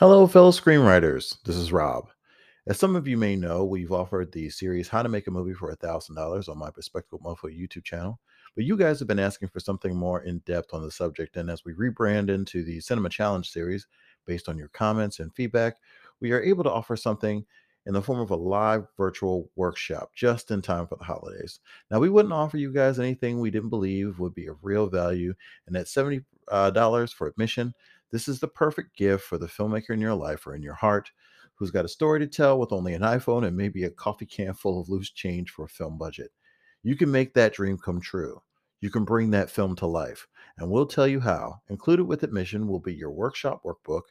Hello, fellow screenwriters. This is Rob. As some of you may know, we've offered the series How to Make a Movie for $1,000 on my Bespectacled Mofo YouTube channel. But you guys have been asking for something more in depth on the subject. And as we rebrand into the Cinema Challenge series, based on your comments and feedback, we are able to offer something in the form of a live virtual workshop just in time for the holidays. Now, we wouldn't offer you guys anything we didn't believe would be of real value. And at $70 uh, for admission, this is the perfect gift for the filmmaker in your life or in your heart who's got a story to tell with only an iPhone and maybe a coffee can full of loose change for a film budget. You can make that dream come true. You can bring that film to life, and we'll tell you how. Included with admission will be your workshop workbook,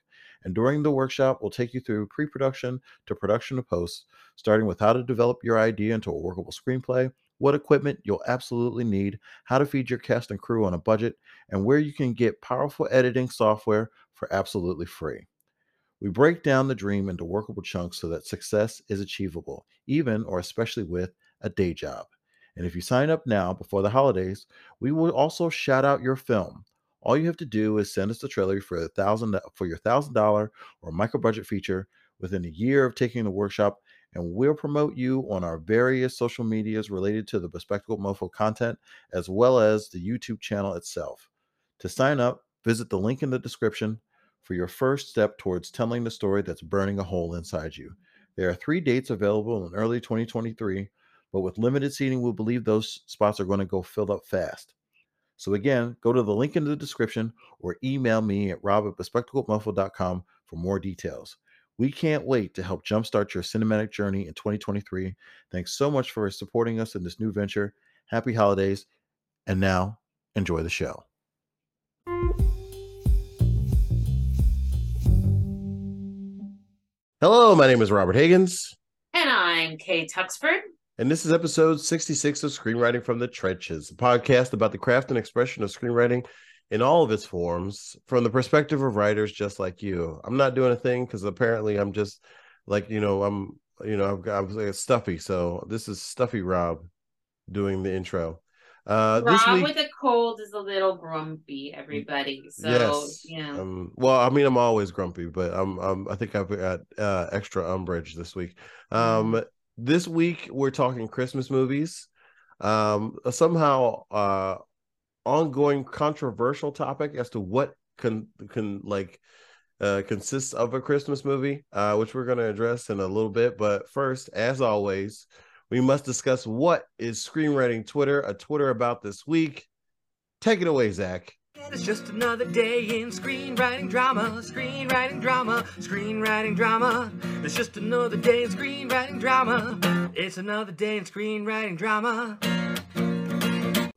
and during the workshop, we'll take you through pre production to production to post, starting with how to develop your idea into a workable screenplay, what equipment you'll absolutely need, how to feed your cast and crew on a budget, and where you can get powerful editing software for absolutely free. We break down the dream into workable chunks so that success is achievable, even or especially with a day job. And if you sign up now before the holidays, we will also shout out your film. All you have to do is send us the trailer for a thousand for your thousand dollar or micro budget feature within a year of taking the workshop, and we'll promote you on our various social medias related to the Bespectacled Mofo content, as well as the YouTube channel itself. To sign up, visit the link in the description for your first step towards telling the story that's burning a hole inside you. There are three dates available in early 2023 but with limited seating, we believe those spots are going to go filled up fast. So again, go to the link in the description or email me at rob at for more details. We can't wait to help jumpstart your cinematic journey in 2023. Thanks so much for supporting us in this new venture. Happy holidays. And now, enjoy the show. Hello, my name is Robert Higgins. And I'm Kay Tuxford and this is episode 66 of Screenwriting from the Trenches, a podcast about the craft and expression of screenwriting in all of its forms from the perspective of writers just like you. I'm not doing a thing because apparently I'm just like, you know, I'm, you know, I've got, I'm like stuffy. So this is Stuffy Rob doing the intro. Uh, Rob this week, with a cold is a little grumpy, everybody. So, yes, yeah. Um, well, I mean, I'm always grumpy, but I'm, I'm I think I've got uh, extra umbrage this week. Um, mm this week we're talking Christmas movies. Um, somehow uh ongoing controversial topic as to what can can like uh consists of a Christmas movie, uh, which we're gonna address in a little bit. But first, as always, we must discuss what is screenwriting Twitter, a Twitter about this week. Take it away, Zach. It's just another day in screenwriting drama, screenwriting drama, screenwriting drama. It's just another day in screenwriting drama. It's another day in screenwriting drama.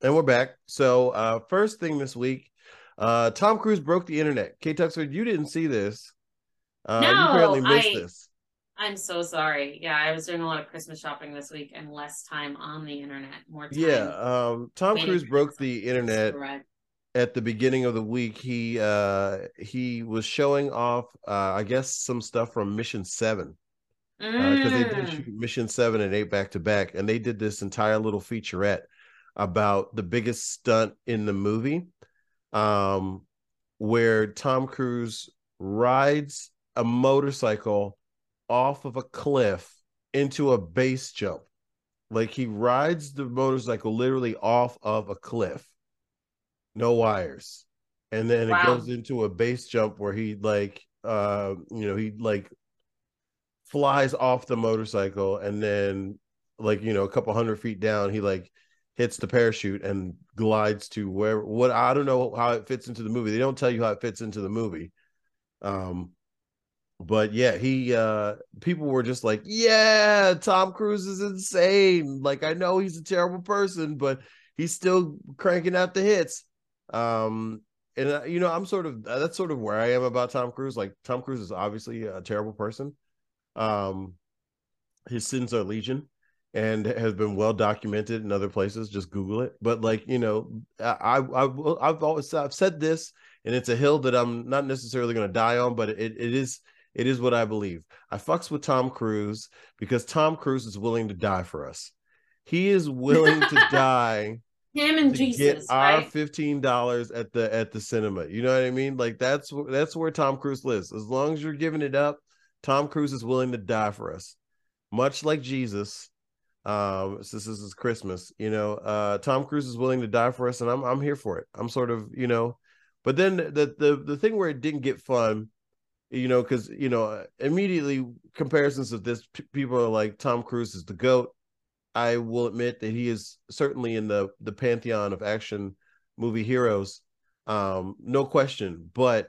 And we're back. So, uh, first thing this week, uh, Tom Cruise broke the internet. Kate Tuxford, you didn't see this. Uh, no, you apparently missed I, this. I'm so sorry. Yeah, I was doing a lot of Christmas shopping this week and less time on the internet. More time. Yeah, um, Tom Cruise broke the internet at the beginning of the week he uh he was showing off uh i guess some stuff from mission seven because uh, they did mm. mission seven and eight back to back and they did this entire little featurette about the biggest stunt in the movie um where tom cruise rides a motorcycle off of a cliff into a base jump like he rides the motorcycle literally off of a cliff no wires. And then wow. it goes into a base jump where he like uh you know, he like flies off the motorcycle and then like, you know, a couple hundred feet down, he like hits the parachute and glides to where what I don't know how it fits into the movie. They don't tell you how it fits into the movie. Um but yeah, he uh people were just like, "Yeah, Tom Cruise is insane. Like I know he's a terrible person, but he's still cranking out the hits." Um, and uh, you know, I'm sort of uh, that's sort of where I am about Tom Cruise. Like Tom Cruise is obviously a terrible person. Um, his sins are legion and has been well documented in other places. Just Google it. But like you know, I I I've always I've said this, and it's a hill that I'm not necessarily going to die on, but it it is it is what I believe. I fucks with Tom Cruise because Tom Cruise is willing to die for us. He is willing to die him and Jesus get our right? fifteen dollars at the at the cinema. You know what I mean? Like that's that's where Tom Cruise lives. As long as you're giving it up, Tom Cruise is willing to die for us, much like Jesus. Um, since this is Christmas, you know, uh, Tom Cruise is willing to die for us, and I'm I'm here for it. I'm sort of you know, but then the the the thing where it didn't get fun, you know, because you know immediately comparisons of this, p- people are like Tom Cruise is the goat. I will admit that he is certainly in the the pantheon of action movie heroes, um, no question. But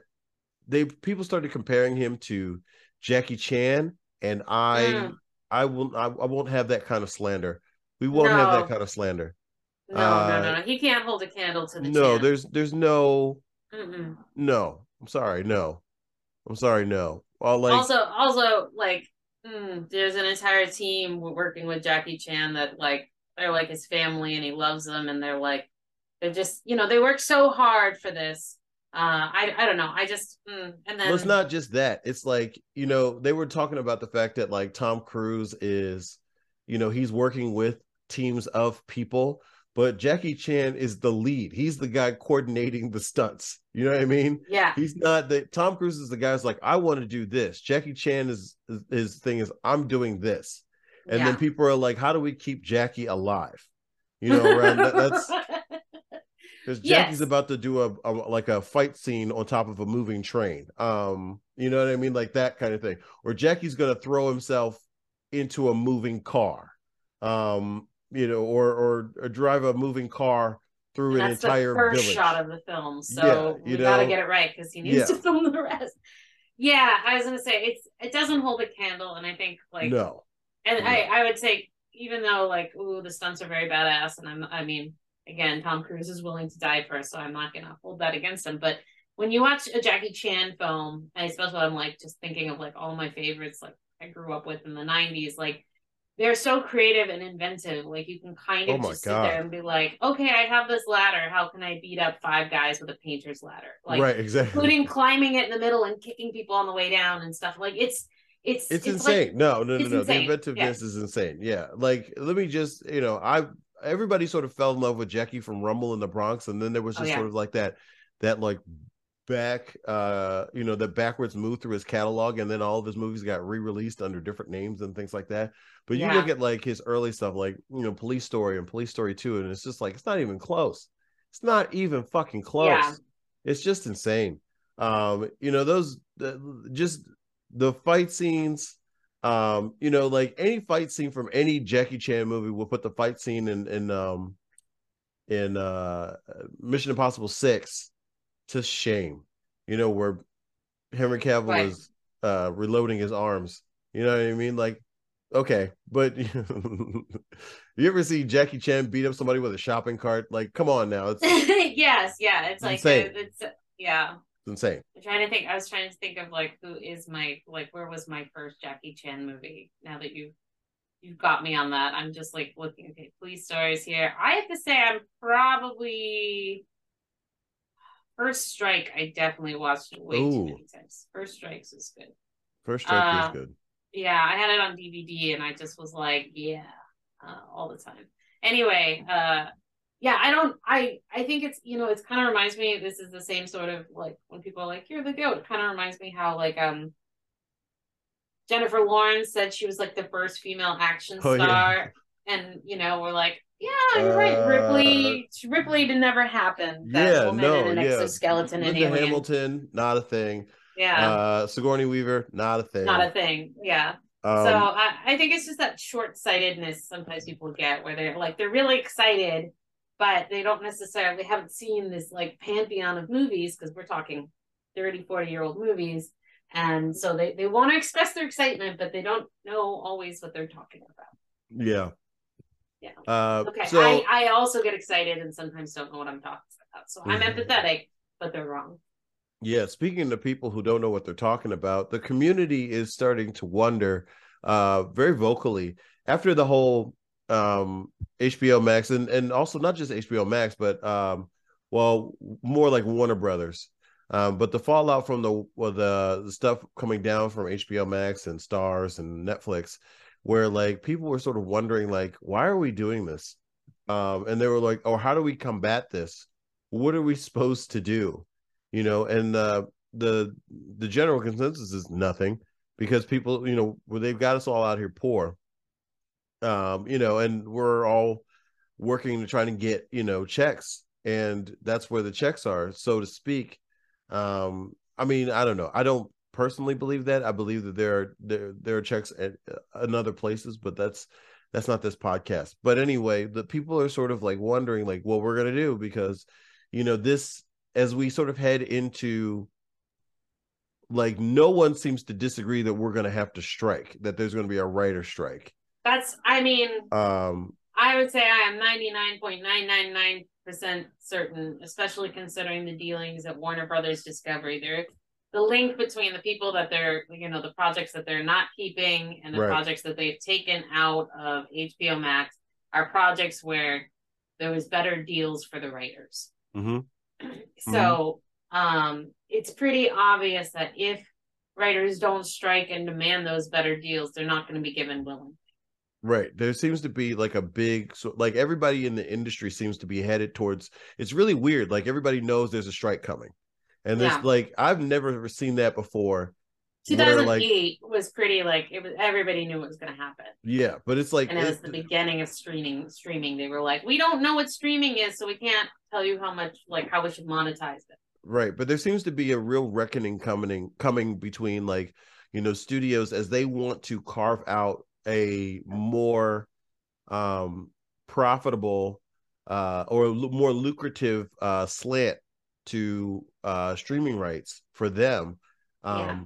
they people started comparing him to Jackie Chan, and I mm. I will I, I, won't have that kind of slander. We won't no. have that kind of slander. No, uh, no, no, no. He can't hold a candle to the. No, there's there's no. Mm-mm. No, I'm sorry, no. I'm sorry, no. Well, like also, also like mm, there's an entire team working with Jackie Chan that like they're like his family and he loves them and they're like they're just you know they work so hard for this uh i i don't know. I just mm, and then well, it's not just that. It's like you know they were talking about the fact that like tom cruise is you know he's working with teams of people but jackie chan is the lead. He's the guy coordinating the stunts. You know what i mean? Yeah. He's not the tom cruise is the guy who's like i want to do this. Jackie chan is his thing is i'm doing this. And yeah. then people are like how do we keep jackie alive? You know around that, that's because Jackie's yes. about to do a, a, like a fight scene on top of a moving train. Um, you know what I mean, like that kind of thing. Or Jackie's gonna throw himself into a moving car, um, you know, or or, or drive a moving car through an entire first village. shot of the film. So yeah, you know, gotta get it right because he needs yeah. to film the rest. Yeah, I was gonna say it's it doesn't hold a candle, and I think like no, and no. I I would say even though like ooh the stunts are very badass, and I'm I mean again, Tom Cruise is willing to die for, so I'm not gonna hold that against him. But when you watch a Jackie Chan film, especially I'm like just thinking of like all my favorites, like I grew up with in the '90s, like they're so creative and inventive. Like you can kind oh of oh just God. sit there and be like, okay, I have this ladder. How can I beat up five guys with a painter's ladder? Like, right, exactly. Including climbing it in the middle and kicking people on the way down and stuff. Like it's it's it's, it's insane. Like, no, no, no, no. Insane. The inventiveness yeah. is insane. Yeah, like let me just you know I everybody sort of fell in love with Jackie from Rumble in the Bronx, and then there was oh, just oh, yeah. sort of like that that like back uh you know the backwards move through his catalog and then all of his movies got re-released under different names and things like that but you yeah. look at like his early stuff like you know police story and police story 2 and it's just like it's not even close it's not even fucking close yeah. it's just insane um you know those the, just the fight scenes um, you know, like any fight scene from any Jackie Chan movie will put the fight scene in in um in uh Mission Impossible 6 to shame. You know, where Henry Cavill right. is uh reloading his arms. You know what I mean? Like, okay, but you ever see Jackie Chan beat up somebody with a shopping cart? Like, come on now. It's yes, yeah. It's like a, it's yeah insane. I'm trying to think. I was trying to think of like who is my like where was my first Jackie Chan movie? Now that you you've got me on that, I'm just like looking. Okay, police stories here. I have to say, I'm probably First Strike. I definitely watched way Ooh. too many times. First Strikes is good. First Strike uh, is good. Yeah, I had it on DVD, and I just was like, yeah, uh, all the time. Anyway, uh, yeah, I don't I I think it's you know, it's kind of reminds me this is the same sort of like when people are like, You're the goat, kind of reminds me how like um Jennifer Lawrence said she was like the first female action oh, star. Yeah. And you know, we're like, yeah, you're uh, right. Ripley Ripley did never happen. That yeah, woman no, in an yeah. exoskeleton Linda in Hamilton, not a thing. Yeah. Uh Sigourney Weaver, not a thing. Not a thing. Yeah. Um, so I, I think it's just that short sightedness sometimes people get where they're like they're really excited but they don't necessarily haven't seen this like pantheon of movies because we're talking 30 40 year old movies. And so they, they want to express their excitement but they don't know always what they're talking about. Yeah. Yeah. Uh, okay so, I, I also get excited and sometimes don't know what i'm talking about. So i'm mm-hmm. empathetic but they're wrong. Yeah speaking to people who don't know what they're talking about the community is starting to wonder uh very vocally after the whole um HBO Max and and also not just HBO Max, but um well more like Warner Brothers. Um, but the fallout from the well, the, the stuff coming down from HBO Max and Starz and Netflix, where like people were sort of wondering like, why are we doing this? Um, and they were like, "Oh, how do we combat this? What are we supposed to do?" You know, and uh, the the general consensus is nothing because people, you know, they've got us all out here poor. Um, you know, and we're all working to try to get you know checks, and that's where the checks are, so to speak. Um, I mean, I don't know. I don't personally believe that. I believe that there are there there are checks at, uh, in other places, but that's that's not this podcast. But anyway, the people are sort of like wondering like what we're gonna do because you know this as we sort of head into like no one seems to disagree that we're gonna have to strike, that there's gonna be a writer strike. That's I mean um I would say I am 99.999% certain, especially considering the dealings at Warner Brothers Discovery. There the link between the people that they're you know the projects that they're not keeping and the right. projects that they've taken out of HBO Max are projects where there was better deals for the writers. Mm-hmm. So mm-hmm. um, it's pretty obvious that if writers don't strike and demand those better deals, they're not going to be given willingly. Right. There seems to be like a big so like everybody in the industry seems to be headed towards it's really weird. Like everybody knows there's a strike coming. And there's yeah. like I've never seen that before. 2008 like, was pretty like it was everybody knew what was going to happen. Yeah, but it's like and it was the beginning of streaming. Streaming, they were like, we don't know what streaming is, so we can't tell you how much like how we should monetize it. Right, but there seems to be a real reckoning coming coming between like you know studios as they want to carve out a more um profitable uh or more lucrative uh slant to uh, streaming rights for them um, yeah.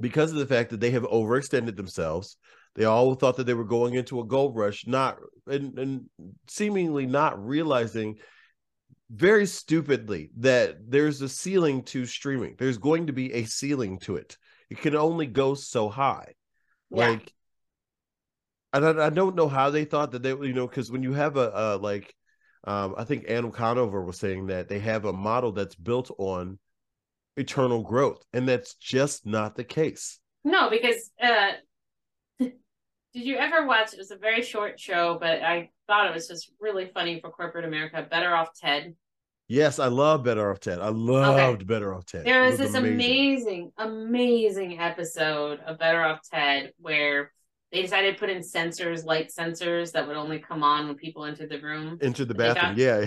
because of the fact that they have overextended themselves. They all thought that they were going into a gold rush, not and, and seemingly not realizing very stupidly that there's a ceiling to streaming. There's going to be a ceiling to it. It can only go so high. Yeah. Like I don't, I don't know how they thought that they you know because when you have a, a like um, I think Adam Conover was saying that they have a model that's built on eternal growth, and that's just not the case. No, because uh, did you ever watch? It was a very short show, but I thought it was just really funny for corporate America. Better Off Ted. Yes, I love Better Off Ted. I loved okay. Better Off Ted. There was, was this amazing. amazing, amazing episode of Better Off Ted where they decided to put in sensors, light sensors that would only come on when people entered the room. Entered the bathroom, found, yeah.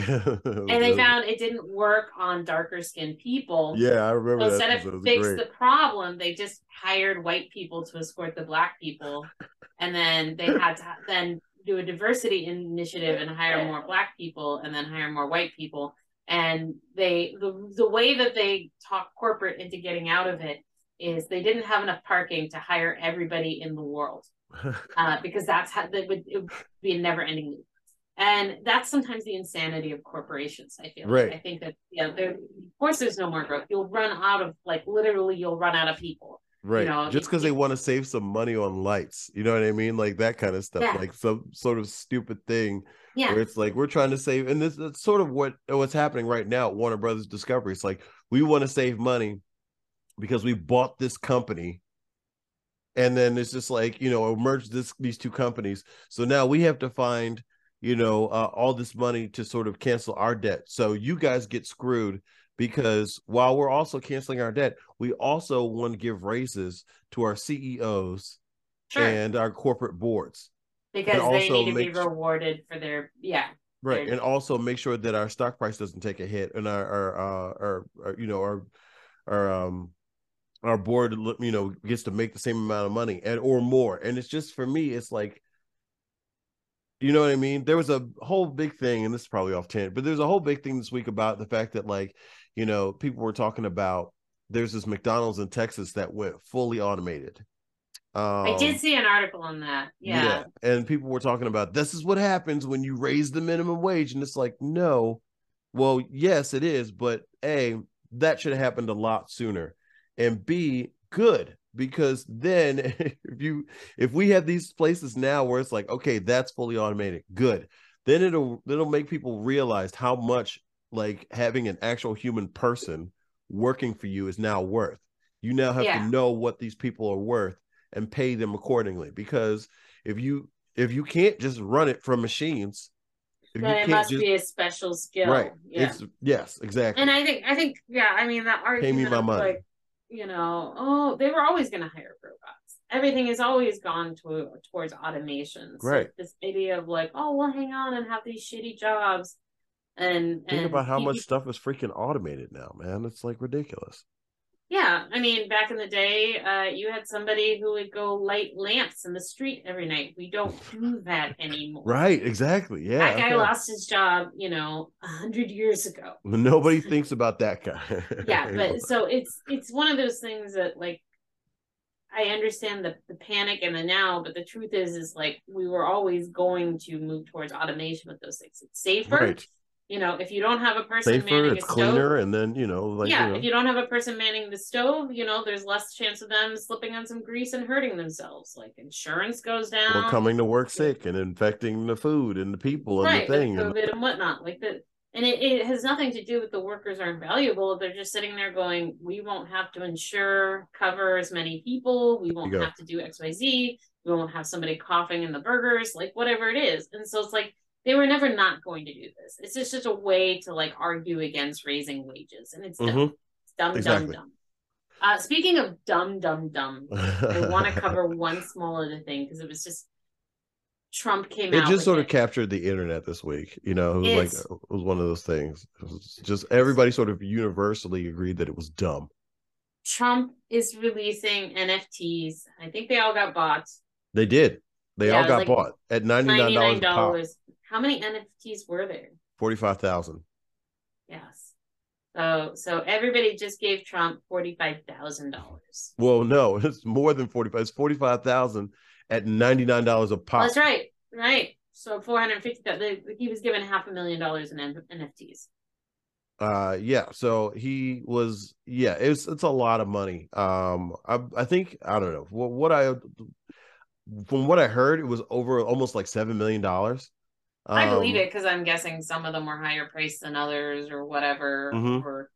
and they found it didn't work on darker skinned people. Yeah, I remember. So instead of fix the problem, they just hired white people to escort the black people, and then they had to then do a diversity initiative and hire more black people, and then hire more white people. And they the the way that they talk corporate into getting out of it is they didn't have enough parking to hire everybody in the world uh, because that's how that would, would be a never ending loop. And that's sometimes the insanity of corporations. I feel right. Like. I think that yeah, there of course there's no more growth. You'll run out of like literally you'll run out of people. Right. You know, just because they want to save some money on lights. You know what I mean? Like that kind of stuff. Yeah. Like some sort of stupid thing. Yeah. Where it's like we're trying to save, and this that's sort of what what's happening right now at Warner Brothers Discovery. It's like we want to save money because we bought this company and then it's just like you know merge this these two companies. So now we have to find you know uh, all this money to sort of cancel our debt. So you guys get screwed because while we're also canceling our debt we also want to give raises to our ceos sure. and our corporate boards. Because they need to be rewarded for their yeah. Right. And also make sure that our stock price doesn't take a hit and our our, uh, our, our you know our our um our board you know gets to make the same amount of money and or more and it's just for me it's like you know what i mean there was a whole big thing and this is probably off tangent but there's a whole big thing this week about the fact that like you know people were talking about there's this mcdonald's in texas that went fully automated um, I did see an article on that. Yeah. yeah. And people were talking about this is what happens when you raise the minimum wage. And it's like, no. Well, yes, it is. But A, that should have happened a lot sooner and B, good because then if you if we have these places now where it's like okay that's fully automated good then it'll it'll make people realize how much like having an actual human person working for you is now worth you now have yeah. to know what these people are worth and pay them accordingly because if you if you can't just run it from machines then it must just, be a special skill. Right. Yeah. It's yes, exactly. And I think I think yeah, I mean that argument Pay me my money. like, you know, oh, they were always gonna hire robots. Everything has always gone to towards automation. So right. This idea of like, oh, we'll hang on and have these shitty jobs. And think and about how much stuff is freaking automated now, man. It's like ridiculous. Yeah, I mean, back in the day, uh, you had somebody who would go light lamps in the street every night. We don't do that anymore. Right, exactly. Yeah, that guy okay. lost his job, you know, a hundred years ago. Nobody thinks about that guy. yeah, but so it's it's one of those things that like I understand the the panic and the now, but the truth is, is like we were always going to move towards automation with those things. It's safer. Right you know, if you don't have a person Safer, manning it's a stove, cleaner, and then you know, like yeah, you know. if you don't have a person manning the stove, you know, there's less chance of them slipping on some grease and hurting themselves. Like insurance goes down, or coming to work sick and infecting the food and the people and right, the thing, COVID and, and whatnot. Like that, and it, it has nothing to do with the workers aren't valuable. They're just sitting there going, we won't have to insure cover as many people. We won't have to do X Y Z. We won't have somebody coughing in the burgers, like whatever it is. And so it's like they were never not going to do this. It's just just a way to like argue against raising wages, and it's dumb. Mm-hmm. It's dumb, exactly. dumb, dumb. Uh, speaking of dumb, dumb, dumb, I want to cover one small other thing because it was just Trump came it out. It just sort it. of captured the internet this week. You know, it was like it was one of those things. Just everybody sort of universally agreed that it was dumb. Trump is releasing NFTs. I think they all got bought. They did. They yeah, all got like bought at ninety nine dollars. How many NFTs were there? Forty five thousand. Yes. So so everybody just gave Trump forty five thousand dollars. Well, no, it's more than forty five. It's forty five thousand at ninety nine dollars a pop. That's right. Right. So four hundred fifty. He was given half a million dollars in NFTs. Uh, yeah. So he was. Yeah, it's it's a lot of money. Um, I I think I don't know what what I from what I heard, it was over almost like seven million dollars. Um, I believe um, it because I'm guessing some of them were higher priced than others or whatever. Mm-hmm. Or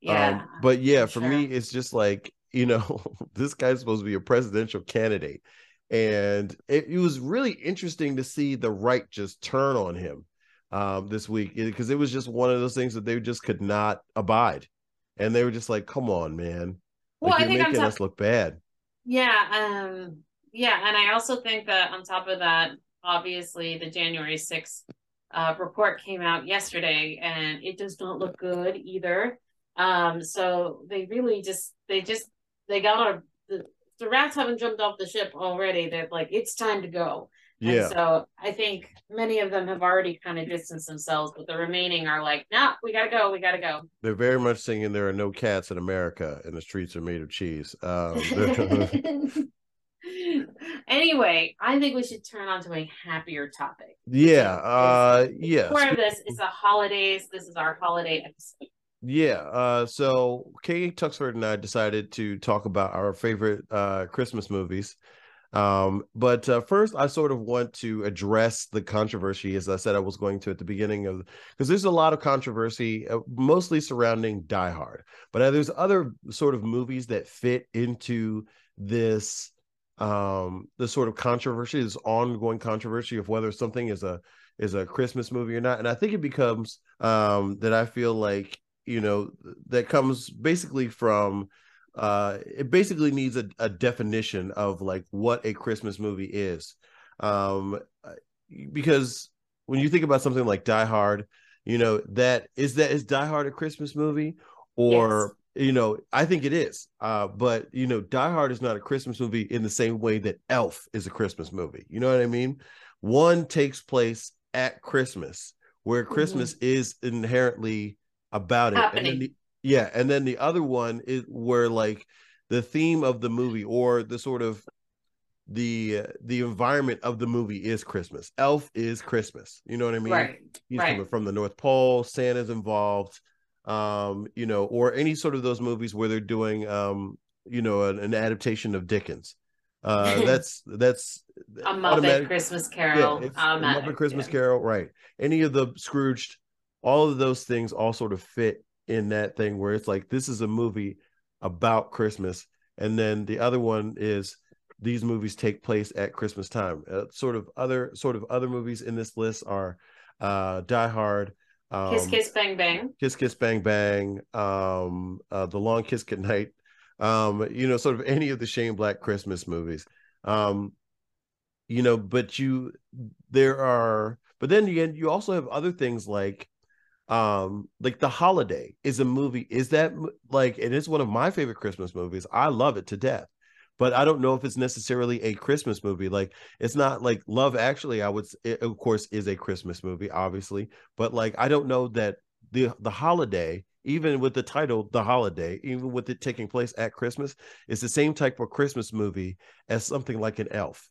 yeah, um, but yeah, for sure. me, it's just like you know, this guy's supposed to be a presidential candidate, and it, it was really interesting to see the right just turn on him um, this week because it was just one of those things that they just could not abide, and they were just like, "Come on, man! Well, like, I you're making us look bad." Yeah, um, yeah, and I also think that on top of that, obviously the January 6th uh, report came out yesterday and it does not look good either. Um, so they really just, they just, they got a, the, the rats haven't jumped off the ship already. They're like, it's time to go. Yeah. And so I think many of them have already kind of distanced themselves, but the remaining are like, nah, we gotta go, we gotta go. They're very much singing "There are no cats in America, and the streets are made of cheese." Um, anyway, I think we should turn on to a happier topic. Yeah. Uh yeah. Part of this is the holidays. This is our holiday episode. Yeah. Uh so Kay Tuxford and I decided to talk about our favorite uh Christmas movies. Um, but uh, first, I sort of want to address the controversy, as I said I was going to at the beginning of, because there's a lot of controversy, uh, mostly surrounding Die Hard. But uh, there's other sort of movies that fit into this um the sort of controversy this ongoing controversy of whether something is a is a christmas movie or not and i think it becomes um that i feel like you know that comes basically from uh it basically needs a, a definition of like what a christmas movie is. Um because when you think about something like die hard you know that is that is die hard a christmas movie? Or you know, I think it is. Uh, but you know, Die Hard is not a Christmas movie in the same way that Elf is a Christmas movie. You know what I mean? One takes place at Christmas, where mm-hmm. Christmas is inherently about it. And then the, yeah, and then the other one is where like the theme of the movie or the sort of the uh, the environment of the movie is Christmas. Elf is Christmas. You know what I mean? Right. He's right. coming from the North Pole. Santa's involved um, you know, or any sort of those movies where they're doing, um, you know, an, an adaptation of Dickens. Uh, that's that's a Muppet Christmas Carol, yeah, Muppet Christmas yeah. Carol, right? Any of the Scrooged, all of those things all sort of fit in that thing where it's like this is a movie about Christmas, and then the other one is these movies take place at Christmas time. Uh, sort of other sort of other movies in this list are uh, Die Hard, um, Kiss Kiss Bang Bang, Kiss Kiss Bang Bang, um, uh, The Long Kiss Goodnight, um, you know, sort of any of the Shane Black Christmas movies. Um, you know, but you there are, but then again, you also have other things like um like the holiday is a movie is that like it is one of my favorite christmas movies. I love it to death but I don't know if it's necessarily a Christmas movie. Like it's not like Love Actually. I would, it, of course, is a Christmas movie, obviously, but like I don't know that the the holiday, even with the title The Holiday, even with it taking place at Christmas, is the same type of Christmas movie as something like an Elf.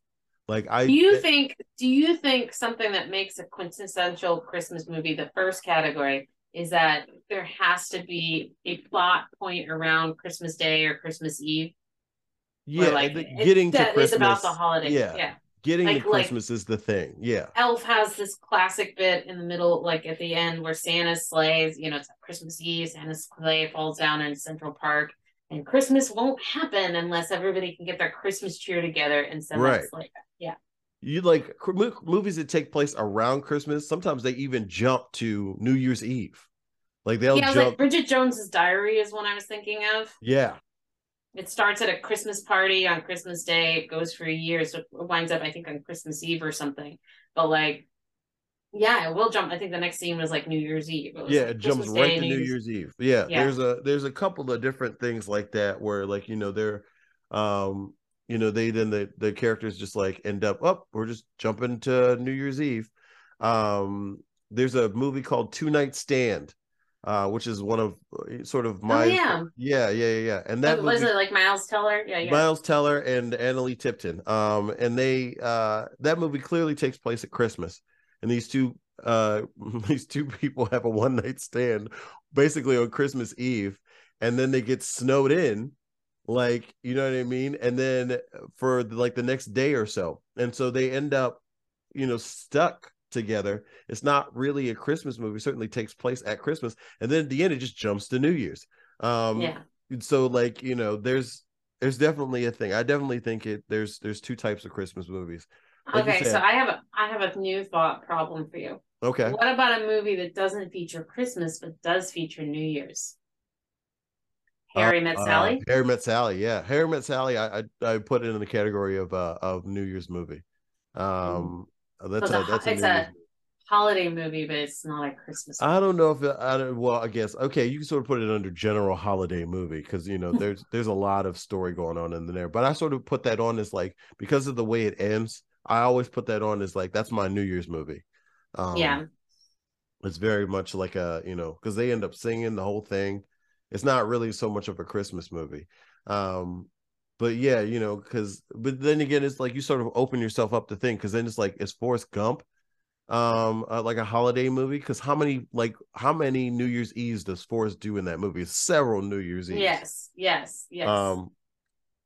Like I, do you think? Do you think something that makes a quintessential Christmas movie the first category? Is that there has to be a plot point around Christmas Day or Christmas Eve yeah, like getting to Christmas about the holiday. Yeah, yeah. Getting like, to Christmas like, is the thing. Yeah. Elf has this classic bit in the middle, like at the end, where Santa sleighs. You know, it's Christmas Eve. Santa's sleigh falls down in Central Park, and Christmas won't happen unless everybody can get their Christmas cheer together and send right. sleigh. Yeah. You like movies that take place around Christmas. Sometimes they even jump to New Year's Eve. Like they'll yeah, jump. Like Bridget Jones's Diary is one I was thinking of. Yeah, it starts at a Christmas party on Christmas Day. It goes for years. it winds up, I think, on Christmas Eve or something. But like, yeah, it will jump. I think the next scene was like New Year's Eve. It yeah, it jumps right Day, to New Year's, Year's Eve. Yeah, yeah, there's a there's a couple of different things like that where like you know they're, um, you know they then the the characters just like end up up. Oh, we're just jumping to New Year's Eve. Um, there's a movie called Two Night Stand uh, which is one of uh, sort of oh, my oh, yeah. yeah yeah yeah. And that was movie, it like Miles Teller? Yeah, yeah. Miles Teller and Analeigh Tipton. Um and they uh that movie clearly takes place at Christmas. And these two uh these two people have a one night stand basically on Christmas Eve. And then they get snowed in like you know what I mean? And then for like the next day or so. And so they end up you know stuck together. It's not really a Christmas movie. It certainly takes place at Christmas, and then at the end it just jumps to New Year's. Um, yeah. So like you know, there's there's definitely a thing. I definitely think it. There's there's two types of Christmas movies. Like okay, so I have a I have a new thought problem for you. Okay. What about a movie that doesn't feature Christmas but does feature New Year's? Harry uh, Met uh, Sally. Uh, Harry Met Sally. Yeah, Harry Met Sally. I, I I put it in the category of uh of New Year's movie. Um, Oh, that's so a, that's a it's a holiday movie, but it's not a Christmas. Movie. I don't know if it, I don't. Well, I guess okay. You can sort of put it under general holiday movie because you know there's there's a lot of story going on in there. But I sort of put that on as like because of the way it ends. I always put that on as like that's my New Year's movie. Um, yeah, it's very much like a you know because they end up singing the whole thing. It's not really so much of a Christmas movie. Um, but yeah, you know, because but then again, it's like you sort of open yourself up to think because then it's like is Forrest Gump um uh, like a holiday movie? Because how many like how many new year's eves does forrest do in that movie? Several new year's eves. Yes yes yes. Um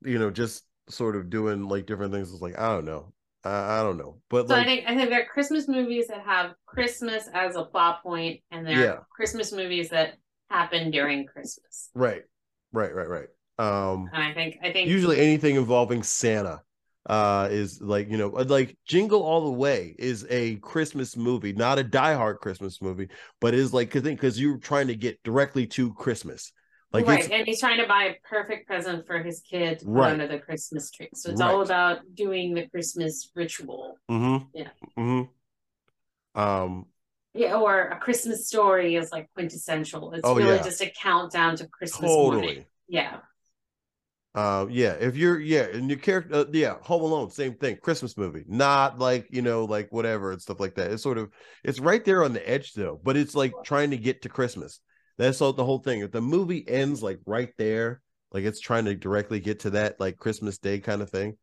you know just sort of doing like different things. It's like i don't know. I, I don't know. But so like, i think i think there are christmas movies that have christmas as a plot point and there yeah. are christmas movies that happen during christmas. Right. Right right right um, and I think I think usually anything involving Santa uh is like you know uh, like jingle all the way is a christmas movie not a die-hard christmas movie but is like because because you're trying to get directly to christmas like right and he's trying to buy a perfect present for his kid right. under the christmas tree so it's right. all about doing the christmas ritual mm-hmm. yeah mm-hmm. um yeah, or a Christmas story is like quintessential. It's oh, really yeah. just a countdown to Christmas totally. morning. Yeah. Uh, yeah, if you're yeah, and your character, uh, yeah, Home Alone, same thing, Christmas movie, not like you know, like whatever and stuff like that. It's sort of it's right there on the edge though, but it's like trying to get to Christmas. That's all the whole thing. If the movie ends like right there, like it's trying to directly get to that like Christmas Day kind of thing.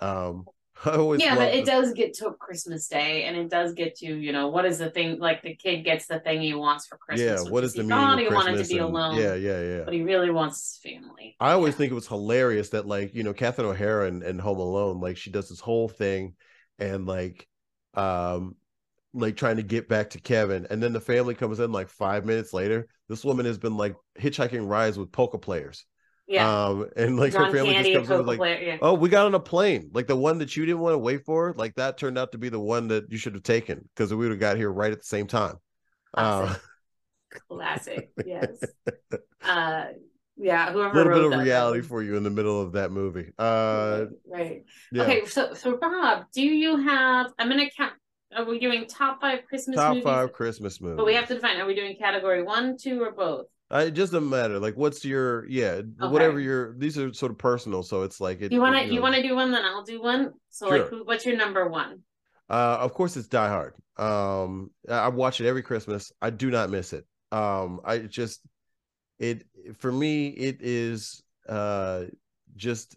Um, yeah, but it does get to Christmas Day, and it does get to you know what is the thing like the kid gets the thing he wants for Christmas. Yeah, what is the meaning? Thought he Christmas wanted to be and, alone. Yeah, yeah, yeah. But he really wants his family. I always yeah. think it was hilarious that like you know Catherine O'Hara and, and Home Alone like she does this whole thing, and like um like trying to get back to Kevin, and then the family comes in like five minutes later. This woman has been like hitchhiking rides with poker players Yeah. Um, and like John her family Candy, just comes over like, yeah. oh, we got on a plane. Like the one that you didn't want to wait for, like that turned out to be the one that you should have taken because we would have got here right at the same time. Classic. Uh, Classic. Yes. uh yeah, whoever a little bit of reality for you in the middle of that movie. Uh right. right. Yeah. Okay, so so Rob, do you have I'm gonna count are we doing top five Christmas top movies? five Christmas movies. But we have to define are we doing category one, two, or both? Uh, it just doesn't matter. Like, what's your yeah, okay. whatever your these are sort of personal, so it's like it, you want to you, you want to do one, then I'll do one. So sure. like, who, what's your number one? Uh, of course, it's Die Hard. Um, I watch it every Christmas. I do not miss it. Um, I just it for me it is uh just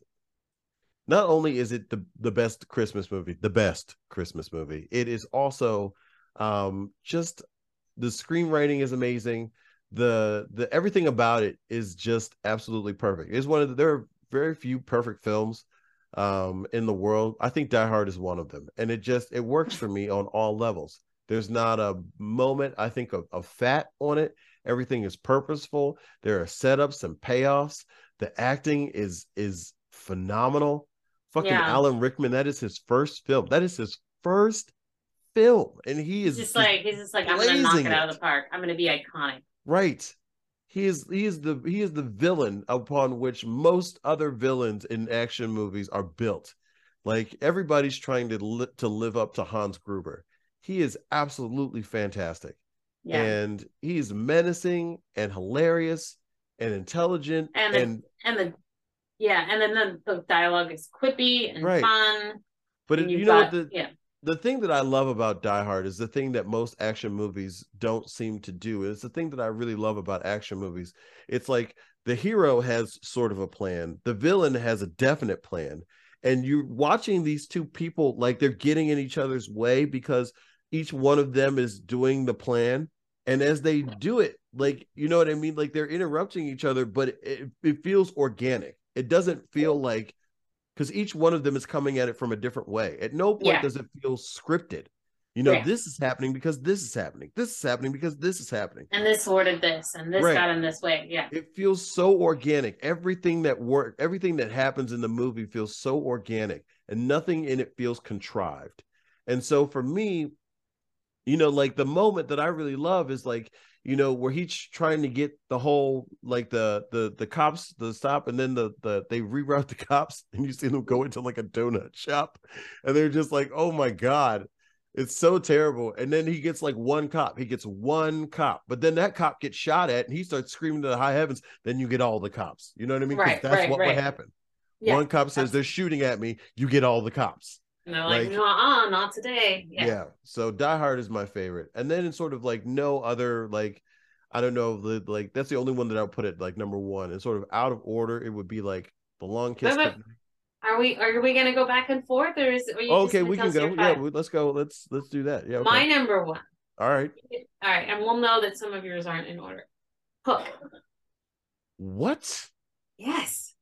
not only is it the the best Christmas movie, the best Christmas movie, it is also um just the screenwriting is amazing the the everything about it is just absolutely perfect. It's one of the, there are very few perfect films um in the world. I think Die Hard is one of them, and it just it works for me on all levels. There's not a moment I think of, of fat on it. Everything is purposeful. There are setups and payoffs. The acting is is phenomenal. Fucking yeah. Alan Rickman, that is his first film. That is his first film, and he is just like he's just like I'm gonna knock it out of the park. I'm gonna be iconic. Right. He is he is the he is the villain upon which most other villains in action movies are built. Like everybody's trying to li- to live up to Hans Gruber. He is absolutely fantastic. Yeah. And he's menacing and hilarious and intelligent and the, and, and the yeah, and then the, the dialogue is quippy and right. fun. But it, you know got, what the yeah the thing that I love about Die Hard is the thing that most action movies don't seem to do. It's the thing that I really love about action movies. It's like the hero has sort of a plan, the villain has a definite plan, and you're watching these two people like they're getting in each other's way because each one of them is doing the plan. And as they do it, like, you know what I mean? Like they're interrupting each other, but it, it feels organic. It doesn't feel like because each one of them is coming at it from a different way. At no point yeah. does it feel scripted. You know, yeah. this is happening because this is happening. This is happening because this is happening. And this ordered this, and this right. got in this way. Yeah. It feels so organic. Everything that work, everything that happens in the movie feels so organic, and nothing in it feels contrived. And so for me, you know, like the moment that I really love is like you know, where he's trying to get the whole like the the the cops the stop, and then the the they reroute the cops, and you see them go into like a donut shop, and they're just like, oh my god, it's so terrible. And then he gets like one cop, he gets one cop, but then that cop gets shot at, and he starts screaming to the high heavens. Then you get all the cops. You know what I mean? Right, that's right, what right. would happen. Yeah, one cop says they're shooting at me. You get all the cops. And they're like, like no, uh, not today. Yeah. yeah. So Die Hard is my favorite. And then it's sort of like no other like I don't know the like that's the only one that I'll put it like number one. And sort of out of order, it would be like the long kiss. But, are we are we gonna go back and forth or is it okay we can go yeah let's go let's let's do that yeah okay. my number one all right all right and we'll know that some of yours aren't in order hook what yes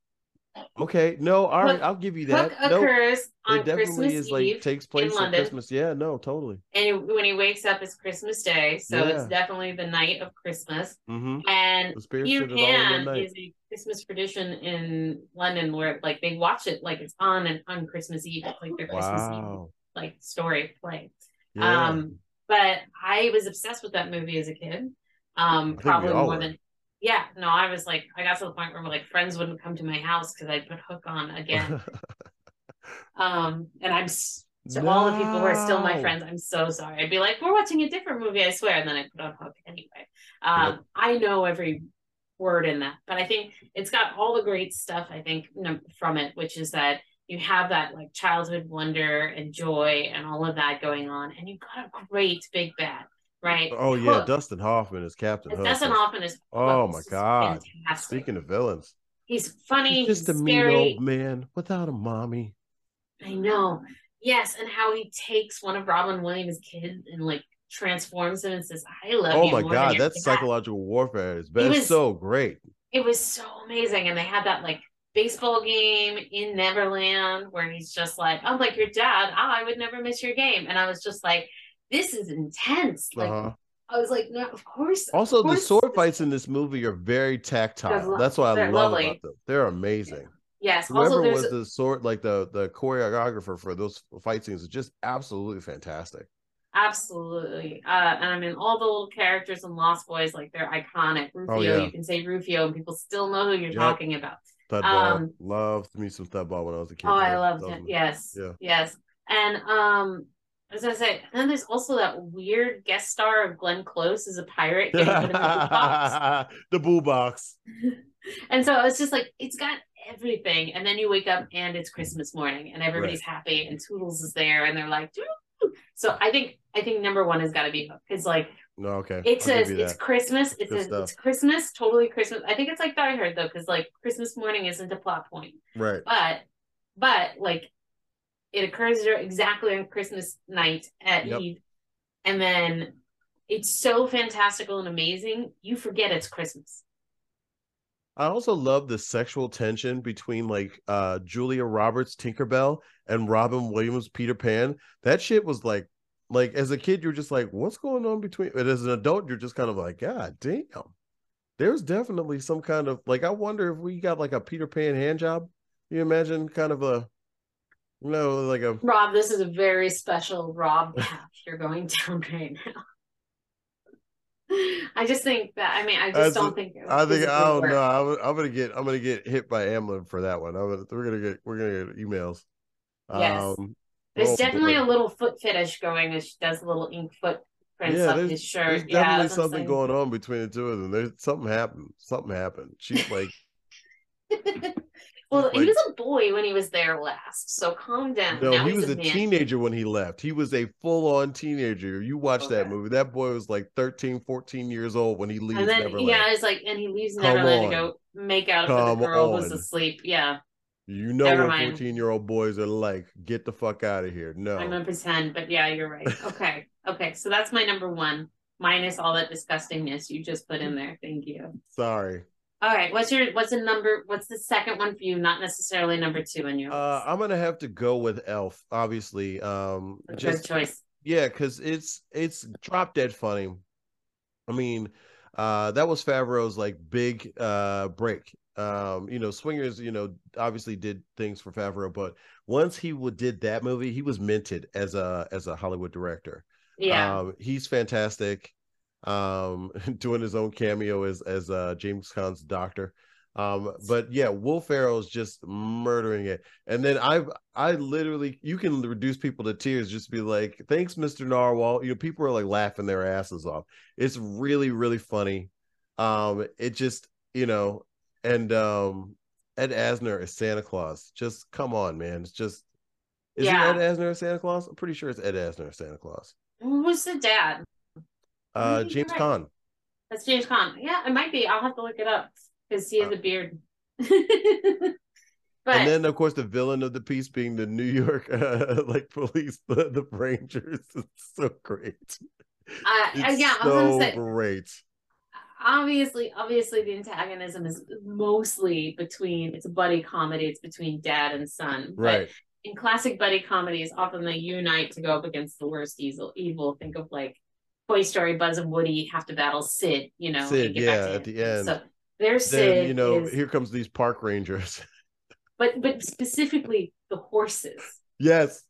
Okay, no, all right, I'll give you that. Hook occurs nope. on it definitely Christmas is like takes place on Christmas. Yeah, no, totally. And when he wakes up, it's Christmas Day, so yeah. it's definitely the night of Christmas. Mm-hmm. And Peter Pan is a Christmas tradition in London where like they watch it like it's on and on Christmas Eve, it's like their Christmas wow. Eve like story play. Yeah. Um, but I was obsessed with that movie as a kid. Um, probably more than yeah, no, I was like, I got to the point where like friends wouldn't come to my house because I'd put Hook on again. um, and I'm so no. all the people who are still my friends, I'm so sorry. I'd be like, we're watching a different movie, I swear, and then I put on Hook anyway. Um, yep. I know every word in that, but I think it's got all the great stuff. I think from it, which is that you have that like childhood wonder and joy and all of that going on, and you've got a great big bad right? Oh yeah, Hook. Dustin Hoffman is Captain Hook. Dustin Hoffman is. Oh my god! Fantastic. Speaking of villains, he's funny. He's just a scary. mean old man without a mommy. I know. Yes, and how he takes one of Robin Williams' kids and like transforms him and says, "I love oh you." Oh my god, that's psychological warfare. It's been so great. It was so amazing, and they had that like baseball game in Neverland where he's just like, "I'm like your dad. Oh, I would never miss your game," and I was just like this is intense. Like uh-huh. I was like, no, of course. Also, of course. the sword fights in this movie are very tactile. That's what I love lovely. about them. They're amazing. Yes. Whoever also, was the sword, like the the choreographer for those fight scenes, is just absolutely fantastic. Absolutely. Uh, and I mean, all the little characters in Lost Boys, like they're iconic. Oh, Rufio, oh, yeah. you can say Rufio, and people still know who you're yep. talking about. Thud Butt. Um, loved me some Thud Butt when I was a kid. Oh, I loved, it. Yes. Yeah. Yes. And um, I was gonna say, and then there's also that weird guest star of Glenn Close as a pirate getting put in the box. the boo box. and so it's just like it's got everything, and then you wake up and it's Christmas morning, and everybody's right. happy, and Tootles is there, and they're like, Doo! so I think I think number one has got to be because like no okay it says it's Christmas it's a, it's Christmas totally Christmas I think it's like Die Hard though because like Christmas morning isn't a plot point right but but like it occurs exactly on Christmas night at yep. Eve and then it's so fantastical and amazing you forget it's Christmas I also love the sexual tension between like uh Julia Roberts Tinkerbell and Robin Williams Peter Pan. That shit was like like as a kid you're just like what's going on between but as an adult you're just kind of like god damn. There's definitely some kind of like I wonder if we got like a Peter Pan hand job. You imagine kind of a know like a Rob this is a very special Rob path you're going down right now. I just think that I mean I just don't think I think I don't work. know I'm, I'm, gonna get I'm gonna get hit by Amblin for that one. I'm gonna, we're gonna get we're gonna get emails. Yes, um, there's oh, definitely boy. a little foot fetish going as she does a little ink footprints yeah, up his shirt. There's definitely yeah, something going on between the two of them. There's something happened. Something happened. She's like Well, like, he was a boy when he was there last, so calm down. No, now he was a, a teenager when he left. He was a full-on teenager. You watch okay. that movie. That boy was like 13, 14 years old when he leaves and then, Neverland. Yeah, it's like, and he leaves Come Neverland on. to go make out Come with the girl on. who's asleep. Yeah. You know Never what 14 year old boys are like. Get the fuck out of here. No. I'm gonna pretend, but yeah, you're right. Okay. okay. So that's my number one, minus all that disgustingness you just put in there. Thank you. Sorry. All right. What's your what's the number? What's the second one for you? Not necessarily number two in your. Uh, I'm gonna have to go with Elf. Obviously, um, just choice. Yeah, because it's it's drop dead funny. I mean, uh, that was Favreau's like big uh break. Um, you know, Swingers, you know, obviously did things for Favreau, but once he would did that movie, he was minted as a as a Hollywood director. Yeah, um, he's fantastic um, doing his own cameo as as uh, James Caan's doctor. Um, but yeah, Will Ferrell's just murdering it. And then I've I literally you can reduce people to tears just be like, thanks, Mr. Narwhal. You know, people are like laughing their asses off. It's really, really funny. Um, it just, you know, and um Ed Asner is Santa Claus. Just come on, man. It's just is yeah. it Ed Asner as Santa Claus? I'm pretty sure it's Ed Asner as Santa Claus. Who's the dad? Uh, James right. Caan. That's James Caan. Yeah, it might be. I'll have to look it up because he has uh, a beard. But, and then, of course, the villain of the piece being the New York, uh, like police, the, the Rangers. It's so great. Uh, it's yeah, so say, great. Obviously, obviously, the antagonism is mostly between. It's a buddy comedy. It's between dad and son. Right. But in classic buddy comedies, often they unite to go up against the worst evil. Evil. Think of like Toy Story, Buzz and Woody have to battle Sid, you know. Sid, yeah, at the end. So there's Sid. Then, you know, is, here comes these park rangers. but but specifically the horses. Yes.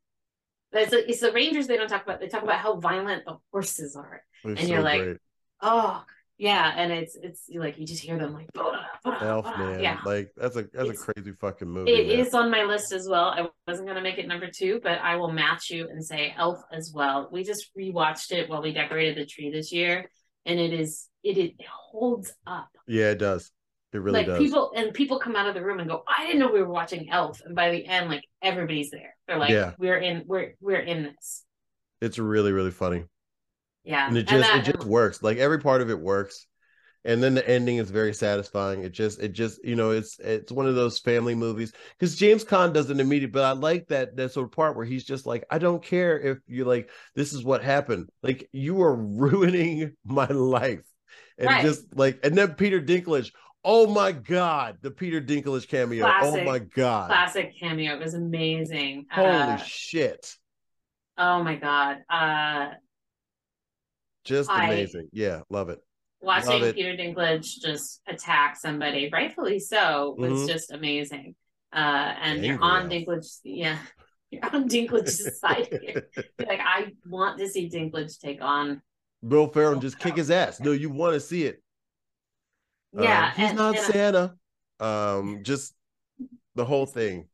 It's, it's the rangers they don't talk about. They talk about how violent the horses are, and you're like, great. oh, yeah, and it's it's like you just hear them like Elf man, yeah. like that's a that's it's, a crazy fucking movie. It man. is on my list as well. I wasn't gonna make it number two, but I will match you and say Elf as well. We just rewatched it while we decorated the tree this year, and it is it it holds up. Yeah, it does. It really like does. people and people come out of the room and go, I didn't know we were watching Elf, and by the end, like everybody's there. They're like, yeah. we're in, we're we're in this. It's really really funny. Yeah. And it just and that, it just works. Like every part of it works. And then the ending is very satisfying. It just it just, you know, it's it's one of those family movies. Because James Caan does an immediate, but I like that that sort of part where he's just like, I don't care if you're like, this is what happened. Like you are ruining my life. And right. just like, and then Peter Dinklage, Oh my god, the Peter Dinklage cameo. Oh classic, oh my god. Classic cameo. It was amazing. Holy uh, shit. Oh my god. Uh just amazing. Yeah, love it. Watching love it. Peter Dinklage just attack somebody, rightfully so, was mm-hmm. just amazing. Uh, and Angry you're on Dinklage, yeah, you're on Dinklage's side here. Like I want to see Dinklage take on Bill Ferrell just kick his ass. No, you want to see it. Yeah, um, he's and, not and Santa. Um, just the whole thing.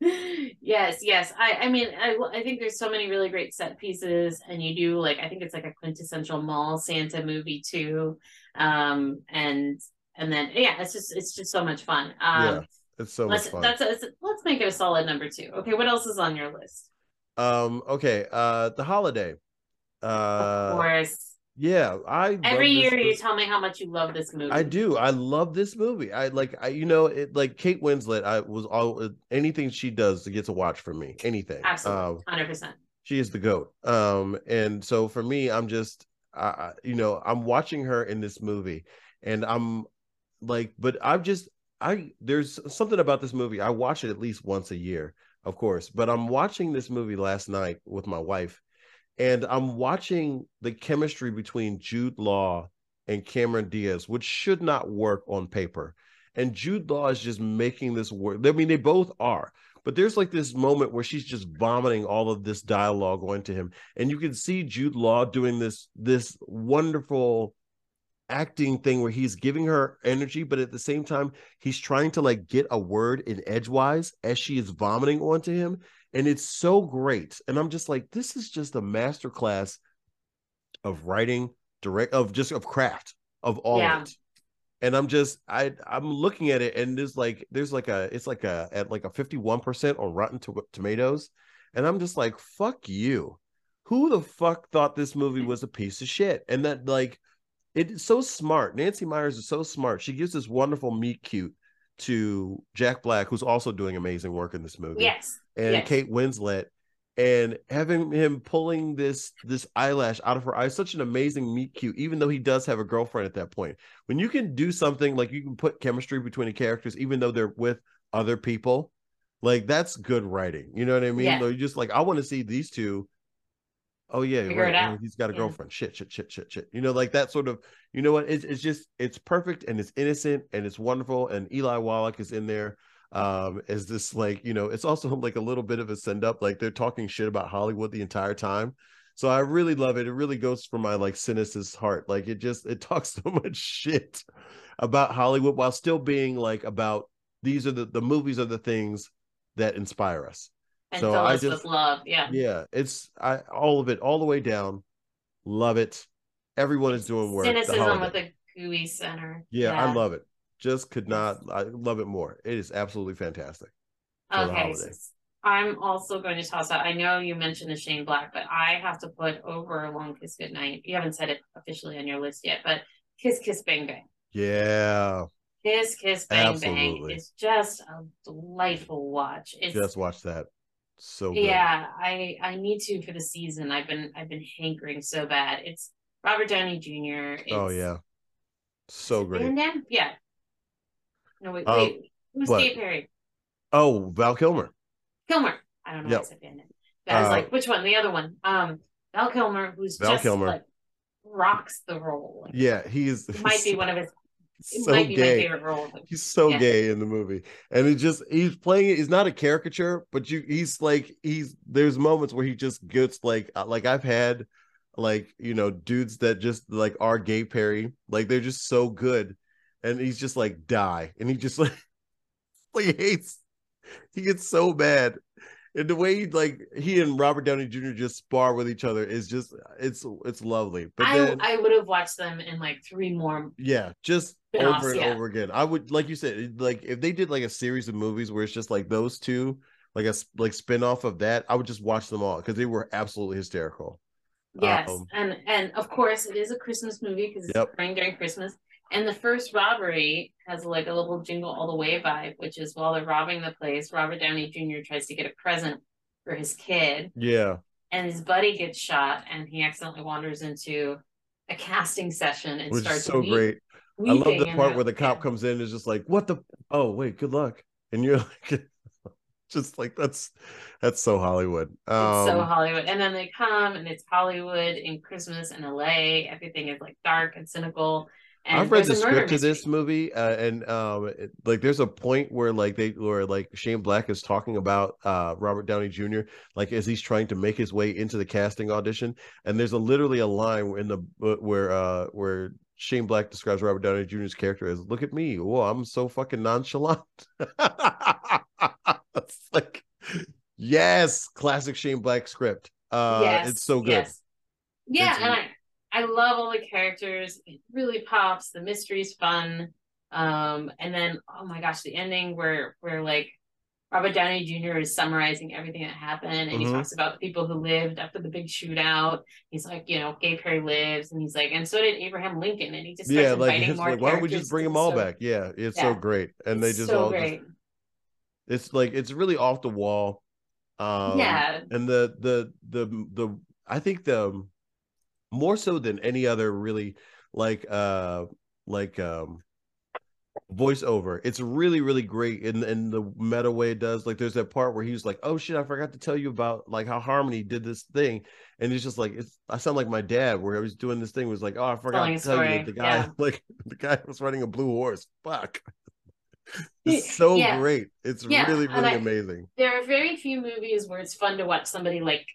Yes, yes. I, I mean, I, I think there's so many really great set pieces, and you do like I think it's like a quintessential mall Santa movie too. Um, and and then yeah, it's just it's just so much fun. Um, yeah, it's so much fun. That's a, let's make it a solid number two. Okay, what else is on your list? Um, okay, uh, the holiday. Uh, of course. Yeah, I every year you tell me how much you love this movie. I do. I love this movie. I like. I you know it like Kate Winslet. I was all anything she does to get to watch for me. Anything. Absolutely, um, hundred um, percent. She is the goat. Um, and so for me, I'm just, uh, you know, I'm watching her in this movie, and I'm like, but I'm just, I there's something about this movie. I watch it at least once a year, of course, but I'm watching this movie last night with my wife and I'm watching the chemistry between Jude Law and Cameron Diaz, which should not work on paper. And Jude Law is just making this work. I mean, they both are. But there's like this moment where she's just vomiting all of this dialogue onto him. And you can see Jude Law doing this this wonderful acting thing where he's giving her energy, but at the same time, he's trying to like get a word in edgewise as she is vomiting onto him and it's so great. And i'm just like this is just a master class of writing direct of just of craft of all yeah. of it. And i'm just i i'm looking at it and there's like there's like a it's like a at like a 51% on rotten to- tomatoes. And i'm just like fuck you. Who the fuck thought this movie was a piece of shit? And that like it's so smart. Nancy meyers is so smart. She gives this wonderful meet cute to Jack Black, who's also doing amazing work in this movie. Yes. And yes. Kate Winslet. And having him pulling this this eyelash out of her eye, such an amazing meet cute, even though he does have a girlfriend at that point. When you can do something like you can put chemistry between the characters, even though they're with other people, like that's good writing. You know what I mean? Yeah. Like, you just like, I want to see these two oh yeah, Figure right. He's got a yeah. girlfriend. Shit, shit, shit, shit, shit. You know, like that sort of. You know what? It's it's just it's perfect and it's innocent and it's wonderful. And Eli Wallach is in there um as this like you know it's also like a little bit of a send up like they're talking shit about hollywood the entire time so i really love it it really goes for my like cynicist heart like it just it talks so much shit about hollywood while still being like about these are the the movies are the things that inspire us and so I just, with love. Yeah. Yeah. It's I all of it, all the way down. Love it. Everyone is doing work. Cynicism with a gooey center. Yeah, yeah, I love it. Just could not I love it more. It is absolutely fantastic. Okay. I'm also going to toss out. I know you mentioned the Shane Black, but I have to put over a long kiss goodnight. You haven't said it officially on your list yet, but kiss kiss bang bang. Yeah. Kiss Kiss Bang Absolutely. Bang is just a delightful watch. It's, just watch that so good. yeah i i need to for the season. I've been i've been hankering so bad. It's robert downey jr oh yeah. So great. And then yeah. No wait um, wait who's Gay Perry? Oh val kilmer. Kilmer. I don't know yep. what's Van I was uh, like which one? The other one. Um val kilmer who's val just kilmer. like rocks the role. Yeah he's might be one of his it so gay. He's so yeah. gay in the movie, and he just he's playing it. He's not a caricature, but you he's like he's there's moments where he just gets like uh, like I've had like you know dudes that just like are gay Perry, like they're just so good, and he's just like die, and he just like like hates. He gets so bad, and the way like he and Robert Downey Jr. just spar with each other is just it's it's lovely. But I then, I would have watched them in like three more. Yeah, just over and yeah. over again. I would like you said like if they did like a series of movies where it's just like those two, like a like spin off of that, I would just watch them all because they were absolutely hysterical. Yes, um, and and of course it is a Christmas movie because it's yep. during Christmas. And the first robbery has like a little jingle all the way vibe, which is while they're robbing the place, Robert Downey Jr. tries to get a present for his kid. Yeah. And his buddy gets shot and he accidentally wanders into a casting session and which starts so weep, great. I love the part where the cop comes in and is just like, what the oh wait, good luck. And you're like just like that's that's so Hollywood. Um, it's so Hollywood. And then they come and it's Hollywood in Christmas in LA. Everything is like dark and cynical. And I've read the script of this movie, uh, and um, it, like there's a point where like they where like Shane Black is talking about uh Robert Downey Jr. like as he's trying to make his way into the casting audition, and there's a literally a line in the uh, where uh where Shane Black describes Robert Downey Jr.'s character as "Look at me, oh, I'm so fucking nonchalant." it's like, yes, classic Shane Black script. Uh, yes, it's so good. Yes. Yeah, it's, and I I love all the characters. It really pops. The mystery's fun. Um, and then oh my gosh, the ending where where like Robert Downey Jr. is summarizing everything that happened, and mm-hmm. he talks about the people who lived after the big shootout. He's like, you know, Gay Perry lives, and he's like, and so did Abraham Lincoln, and he just yeah, like, like why don't we just bring them all so, back? Yeah, it's yeah. so great, and it's they just so all great. Just, it's like it's really off the wall. Um, yeah, and the the the the I think the more so than any other really like uh like um voiceover. It's really, really great in in the meta way it does. Like there's that part where he's like, "Oh shit, I forgot to tell you about like how Harmony did this thing," and it's just like it's. I sound like my dad where I was doing this thing was like, "Oh, I forgot Telling to tell story. you that the guy yeah. like the guy was riding a blue horse." Fuck. It's so yeah. great. It's yeah. really, really I, amazing. There are very few movies where it's fun to watch somebody like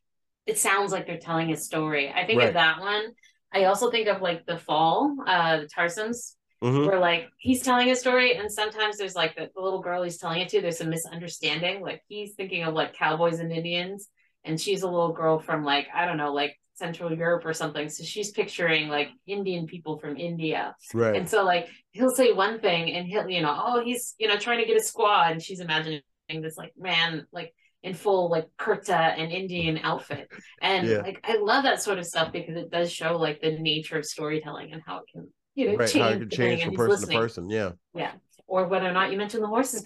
it sounds like they're telling a story. I think right. of that one. I also think of like the fall, uh, the Tarsem's, mm-hmm. where like he's telling a story, and sometimes there's like the, the, little girl he's telling it to. There's a misunderstanding. Like he's thinking of like cowboys and Indians, and she's a little girl from like I don't know, like Central Europe or something. So she's picturing like Indian people from India. Right. And so like he'll say one thing, and he'll you know, oh he's you know trying to get a squad, and she's imagining this like man like in full like kurta and Indian outfit. And yeah. like I love that sort of stuff because it does show like the nature of storytelling and how it can, you know, right, change, how it can change from person listening. to person. Yeah. Yeah. Or whether or not you mentioned the horses.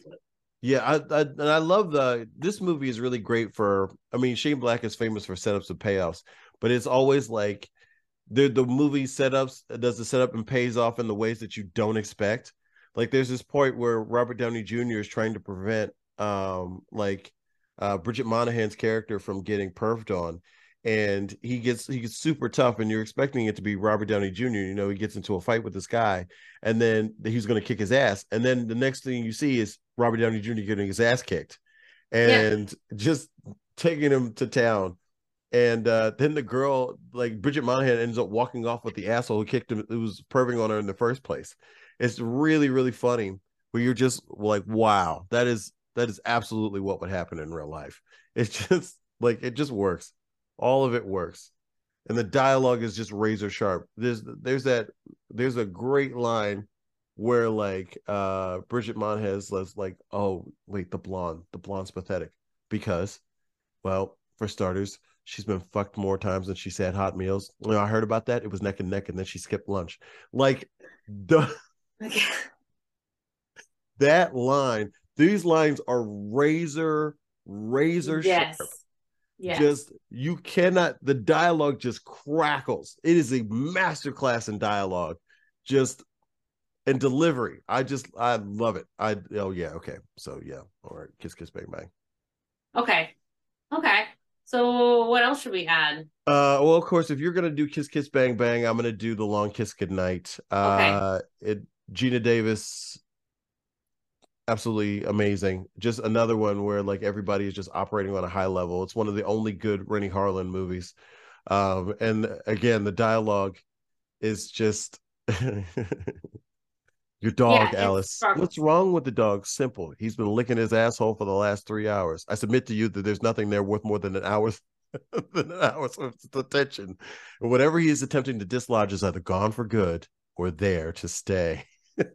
Yeah, I, I and I love the this movie is really great for I mean Shane Black is famous for setups and payoffs, but it's always like the the movie setups does the setup and pays off in the ways that you don't expect. Like there's this point where Robert Downey Jr. is trying to prevent um like uh, Bridget Monahan's character from getting perfed on. And he gets he gets super tough, and you're expecting it to be Robert Downey Jr. You know, he gets into a fight with this guy, and then he's going to kick his ass. And then the next thing you see is Robert Downey Jr. getting his ass kicked, and yeah. just taking him to town. And uh, then the girl, like Bridget Monahan, ends up walking off with the asshole who kicked him, who was perving on her in the first place. It's really, really funny. Where you're just like, wow, that is that is absolutely what would happen in real life. It's just like it just works. All of it works. And the dialogue is just razor sharp. There's there's that there's a great line where like uh Bridget Monahan was like, oh wait, the blonde, the blonde's pathetic. Because, well, for starters, she's been fucked more times than she's had hot meals. You know, I heard about that. It was neck and neck, and then she skipped lunch. Like the that line these lines are razor, razor yes. sharp. Yes. Just you cannot the dialogue just crackles. It is a masterclass in dialogue. Just and delivery. I just I love it. I oh yeah, okay. So yeah. All right. Kiss kiss bang bang. Okay. Okay. So what else should we add? Uh well of course if you're gonna do Kiss Kiss Bang Bang, I'm gonna do the long kiss goodnight. Uh okay. it Geena Davis absolutely amazing. Just another one where like everybody is just operating on a high level. It's one of the only good Renny Harlin movies. Um, and again, the dialogue is just your dog, yeah, Alice. What's wrong with the dog? Simple. He's been licking his asshole for the last three hours. I submit to you that there's nothing there worth more than an hour's than an hour's of attention. And whatever he is attempting to dislodge is either gone for good or there to stay.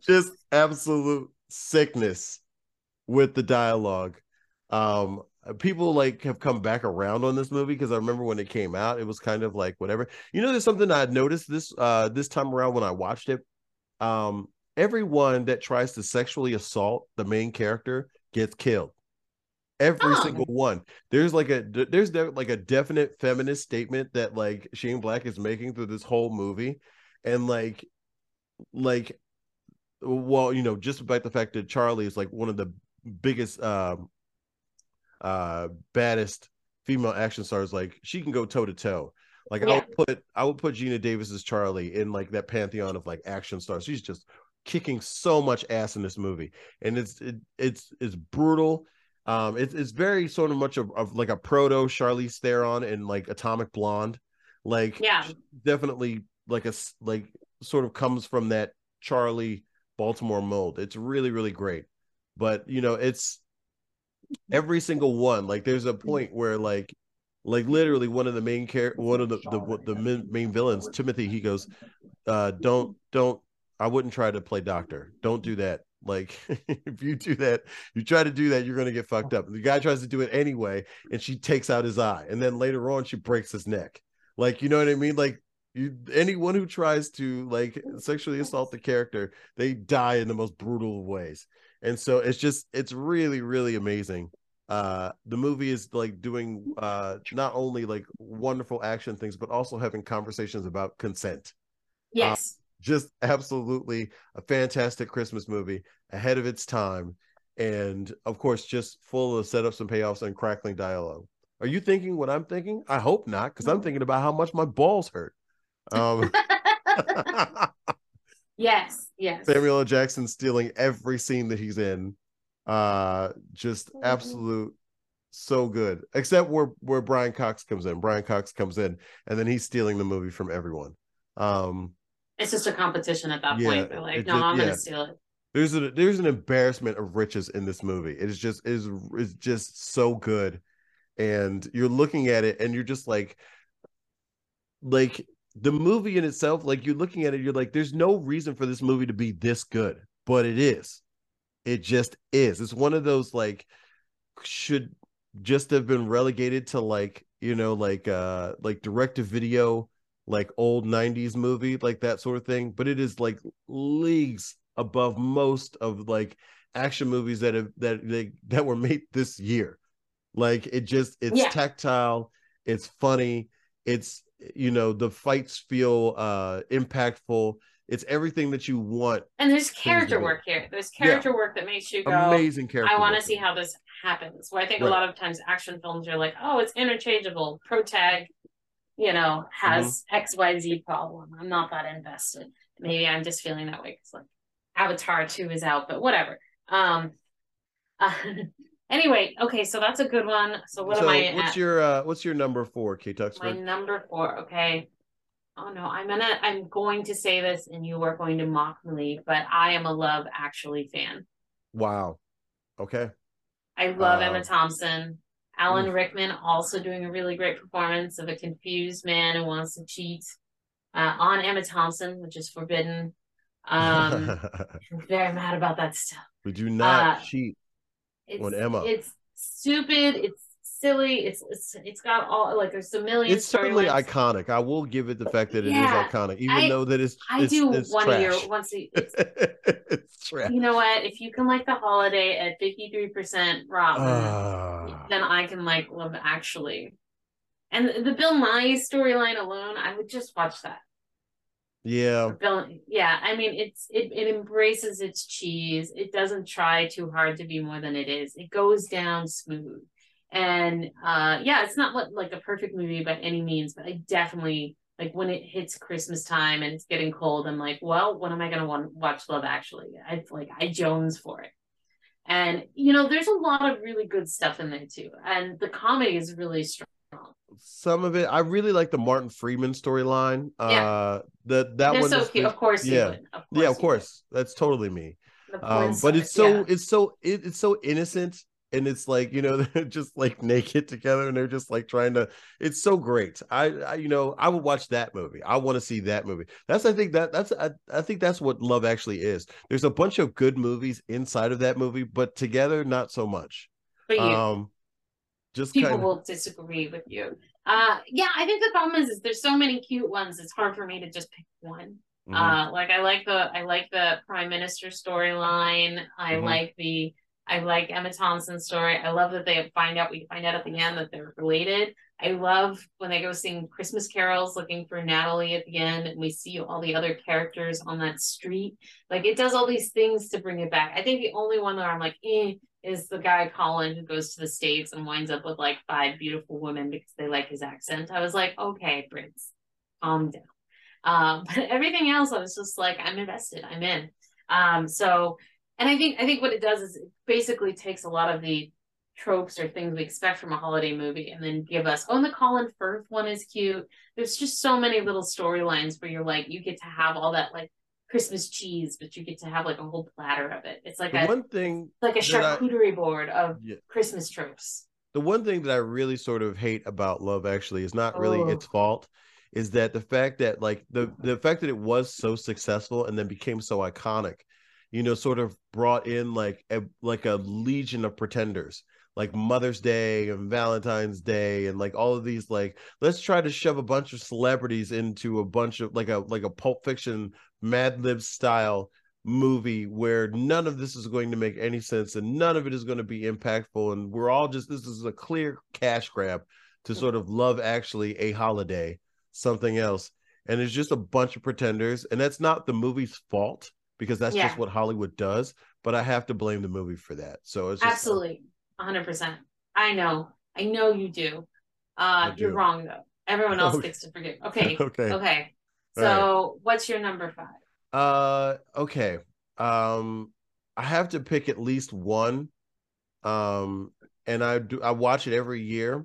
just absolute sickness with the dialogue. Um, people like have come back around on this movie because I remember when it came out, it was kind of like whatever. You know, there's something I noticed this uh this time around when I watched it. Um, everyone that tries to sexually assault the main character gets killed. Every oh. single one. There's like a there's like a definite feminist statement that like Shane Black is making through this whole movie, and like like well, you know, just about the fact that Charlie is like one of the biggest um uh baddest female action stars like she can go toe to toe. Like yeah. i would put i would put Geena Davis's charlie in like that pantheon of like action stars. She's just kicking so much ass in this movie and it's it, it's it's brutal. Um it's, it's very sort of much of, of like a proto charlize theron and like atomic blonde. Like yeah. definitely like a like sort of comes from that charlie baltimore mold. It's really really great. But you know it's every single one like there's a point where like like literally one of the main care one of the the, the main, main villains timothy he goes uh don't don't i wouldn't try to play doctor. Don't do that. Like if you do that you try to do that you're to get fucked up. The guy tries to do it anyway and she takes out his eye and then later on she breaks his neck. Like you know what i mean? Like you anyone who tries to like sexually assault the character they die in the most brutal of ways. And so it's just it's really really amazing. Uh the movie is like doing uh not only like wonderful action things but also having conversations about consent. Yes. uh, just absolutely a fantastic christmas movie ahead of its time. And of course just full of setups and payoffs and crackling dialogue. Are you thinking what i'm thinking? I hope not because i'm thinking about how much my balls hurt um Yes, yes. Samuel L. Jackson stealing every scene that he's in. Uh just mm-hmm. absolute so good. Except where where Brian Cox comes in. Brian Cox comes in and then he's stealing the movie from everyone. Um it's just a competition at that yeah, point. They're like, no, just, I'm yeah. gonna steal it. There's a there's an embarrassment of riches in this movie. It is just is is just so good. And you're looking at it and you're just like like the movie in itself, like you're looking at it, you're like, there's no reason for this movie to be this good, but it is. It just is. It's one of those like should just have been relegated to like, you know, like uh like direct to video, like old 90s movie, like that sort of thing. But it is like leagues above most of like action movies that have that they that were made this year. Like it just it's yeah. tactile, it's funny, it's you know the fights feel uh impactful. It's everything that you want and there's character work here. There's character yeah. work that makes you go amazing character i want to see how this happens. Where i think right. a lot of times action films are like oh it's interchangeable. Protag you know has mm-hmm. xyz problem. I'm not that invested. Maybe i'm just feeling that way because like avatar 2 is out but whatever. Um uh, Anyway, okay, so that's a good one. So what so am I? What's at? your uh what's your number four, K Tuxford? My number four, okay. Oh no, I'm gonna I'm going to say this and you are going to mock me, but I am a Love Actually fan. Wow. Okay. I love uh, Emma Thompson. Alan oof. Rickman also doing a really great performance of a confused man who wants to cheat uh, on Emma Thompson, which is forbidden. Um, I'm very mad about that stuff. We do not uh, cheat it's, on Emma. It's stupid. It's silly. It's it's it's got all like there's a million. It's certainly iconic. I will give it the fact that it yeah, is iconic, even I, though that it's. I it's, do it's one trash. year once. A, it's, it's trash. You know what? If you can like the holiday at fifty three percent raw, uh, then I can like Love Actually. And the, the Bill Nighy storyline alone, I would just watch that. Yeah. Yeah. I mean, it's it, it embraces its cheese. It doesn't try too hard to be more than it is. It goes down smooth. And uh yeah, it's not like, like a perfect movie by any means, but I definitely like when it hits Christmas time and it's getting cold, I'm like, well, when am I gonna want watch Love Actually? I like I Jones for it. And you know, there's a lot of really good stuff in there too. And the comedy is really strong some of it. I really like the Martin Freeman storyline. Yeah. Uh that that one so is, cute. Of course yeah. Of course yeah, of course. Would. That's totally me. Um, but it's so yeah. it's so it, it's so innocent and it's like you know they're just like naked together and they're just like trying to it's so great I, I you know i would watch that movie i want to see that movie that's i think that that's I, I think that's what love actually is there's a bunch of good movies inside of that movie but together not so much but you, um just people kind of... will disagree with you. Uh, yeah, I think the problem is, is there's so many cute ones. It's hard for me to just pick one. Mm-hmm. Uh, like I like the I like the prime minister storyline. I mm-hmm. like the I like Emma Thompson's story. I love that they find out we find out at the end that they're related. I love when they go sing Christmas carols looking for Natalie at the end and we see all the other characters on that street. Like it does all these things to bring it back. I think the only one that I'm like, eh, is the guy Colin who goes to the States and winds up with like five beautiful women because they like his accent. I was like, okay, Prince, calm down. Um, but everything else, I was just like, I'm invested, I'm in. Um, so, and I think I think what it does is it basically takes a lot of the tropes or things we expect from a holiday movie and then give us oh and the colin firth one is cute there's just so many little storylines where you're like you get to have all that like christmas cheese but you get to have like a whole platter of it it's like the a one thing like a charcuterie I, board of yeah. christmas tropes the one thing that i really sort of hate about love actually is not really oh. its fault is that the fact that like the the fact that it was so successful and then became so iconic you know sort of brought in like a like a legion of pretenders like Mother's Day and Valentine's Day and like all of these like let's try to shove a bunch of celebrities into a bunch of like a like a pulp fiction Mad Lib style movie where none of this is going to make any sense and none of it is going to be impactful and we're all just this is a clear cash grab to mm. sort of love actually a holiday something else and it's just a bunch of pretenders and that's not the movie's fault because that's yeah. just what Hollywood does but I have to blame the movie for that so it's just, absolutely 100%. I know. I know you do. Uh, do. You're wrong, though. Everyone else okay. gets to forget. Okay. okay. Okay. So, right. what's your number five? Uh, okay. Um, I have to pick at least one. Um, and I do. I watch it every year,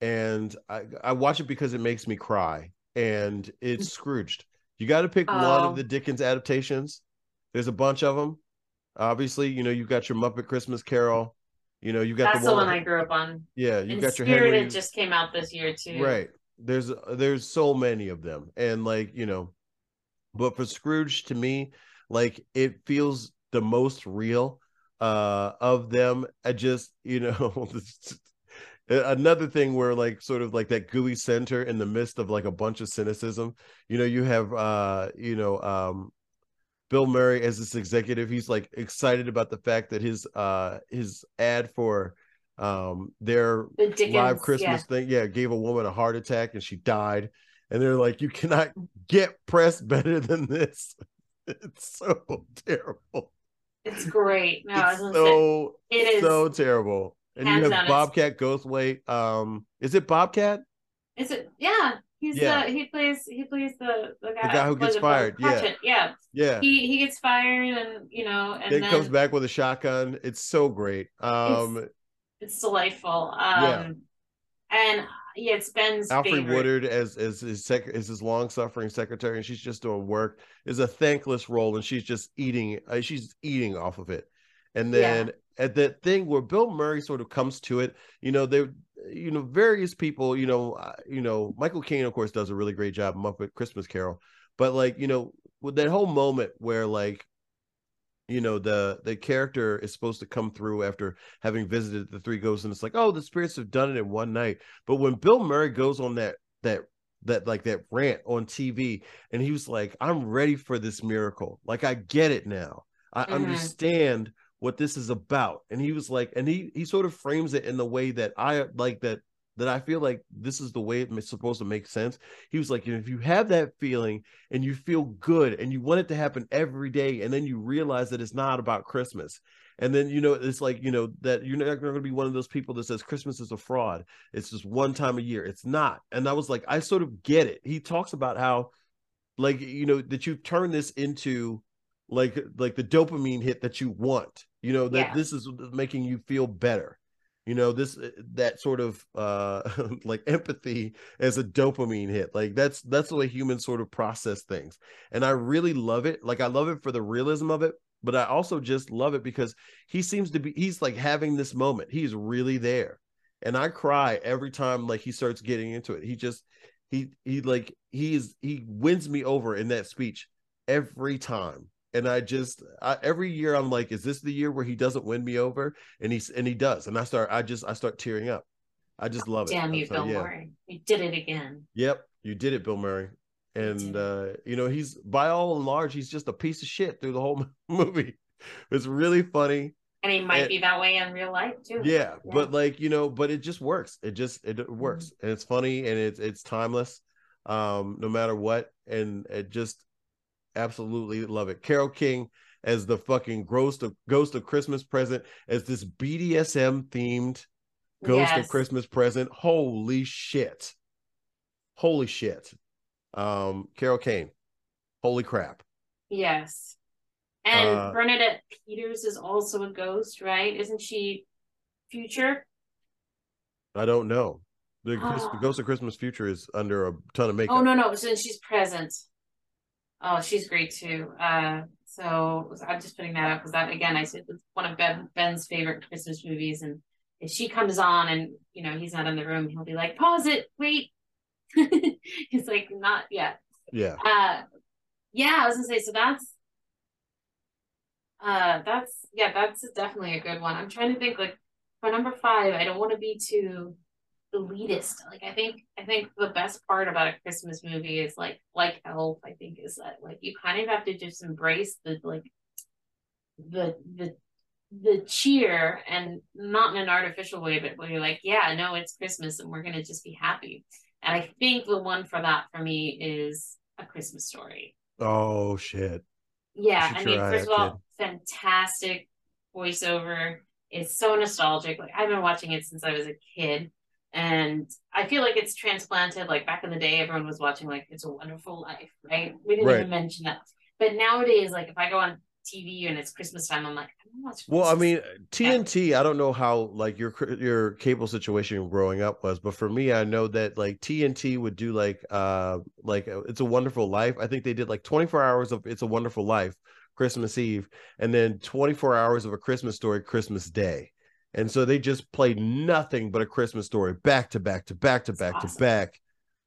and I I watch it because it makes me cry, and it's Scrooged. You got to pick oh. one of oh. the Dickens adaptations. There's a bunch of them. Obviously, you know you've got your Muppet Christmas Carol. You know, you got that's the one, the one I grew up on. Yeah, you and got your Spirited Henry. just came out this year too. Right. There's there's so many of them, and like you know, but for Scrooge to me, like it feels the most real uh of them. I just you know. another thing where like sort of like that gooey center in the midst of like a bunch of cynicism you know you have uh you know um Bill Murray as this executive. He's like excited about the fact that his uh his ad for um their the Dickens, live Christmas yeah. thing, yeah, gave a woman a heart attack and she died. And they're like, you cannot get press better than this. It's so terrible. It's great. No, it's so it is so terrible. And you have Bobcat Goldthwait. Um, is it Bobcat? Is it? Yeah, He's yeah. the he plays he plays the the guy, the guy who gets fired. Yeah. yeah, yeah. He he gets fired, and you know, and then, then comes back with a shotgun. It's so great. Um, it's, delightful. Um, yeah. and yeah, it's Ben's Alfre favorite. Woodard as as his sec as his long suffering secretary, and she's just doing work. Is a thankless role, and she's just eating. Uh, she's eating off of it. And then yeah. at that thing where Bill Murray sort of comes to it, you know, they you know, various people, you know, uh, you know, Michael Caine, of course, does a really great job Muppet Christmas Carol, but like, you know, with that whole moment where like, you know, the the character is supposed to come through after having visited the three ghosts, and it's like, oh, the spirits have done it in one night. But when Bill Murray goes on that that that like that rant on TV, and he was like, I'm ready for this miracle. Like I get it now. I mm-hmm. understand what this is about and he was like and he he sort of frames it in the way that i like that that i feel like this is the way it's supposed to make sense. He was like if you have that feeling and you feel good and you want it to happen every day and then you realize that it's not about christmas and then you know it's like you know that you're not going to be one of those people that says christmas is a fraud. It's just one time a year. It's not. And i was like i sort of get it. He talks about how like you know that you turn this into like like the dopamine hit that you want you know that yeah. this is uh, making you feel better you know this uh, that sort of uh like empathy as a dopamine hit like that's that's the way humans sort of process things. And i really love it like i love it for the realism of it but i also just love it because he seems to be he's like having this moment. He's really there. And i cry every time like he starts getting into it. He just he he like he is he wins me over in that speech every time and I just I, every year I'm like, is this the year where he doesn't win me over? And he's and he does, and I start I just I start tearing up. I just love it. Damn you, Bill yeah. Murray! You did it again. Yep, you did it, Bill Murray. And uh, you know he's by all and large he's just a piece of shit through the whole movie. It's really funny. And he might and, be that way in real life too. Yeah, yeah, but like you know, but it just works. It just it, it works, mm-hmm. and it's funny and it's it's timeless, um, no matter what, and it just absolutely love it. Carol King as the fucking ghost of ghost of Christmas present, as this BDSM themed ghost yes. of Christmas present. Holy shit. Holy shit. Um, Carol Kane. Holy crap. Yes. And uh, Bernadette Peters is also a ghost, right? Isn't she future? I don't know. The, oh. the Ghost of Christmas Future is under a ton of makeup. Oh no, no, so she's present. Oh, she's great too. Uh, so I'm just putting that up because that again, I said it's one of ben, Ben's favorite Christmas movies, and if she comes on and you know he's not in the room, he'll be like, "Pause it, wait." he's like, "Not yet." Yeah. Uh, yeah, I was gonna say so. That's uh, that's yeah, that's definitely a good one. I'm trying to think like for number five. I don't want to be too elitist. Like I think I think the best part about a Christmas movie is like like Elf. I think is that like you kind of have to just embrace the like the the the cheer and not in an artificial way, but where you're like, yeah, no, it's Christmas and we're gonna just be happy. And I think the one for that for me is a Christmas story. Oh shit. Yeah, I mean, first of all, fantastic voiceover. It's so nostalgic. Like I've been watching it since I was a kid and I feel like it's transplanted. Like back in the day, everyone was watching like "It's a Wonderful Life," right? We didn't right. even mention that. But nowadays, like if I go on TV and it's Christmas time, I'm like, I well, I mean, TNT. I don't know how like your your cable situation growing up was, but for me, I know that like TNT would do like uh like uh, "It's a Wonderful Life." I think they did like 24 hours of "It's a Wonderful Life" Christmas Eve, and then 24 hours of a Christmas story Christmas Day. And so they just played nothing but a Christmas story back to back to back to back awesome. to back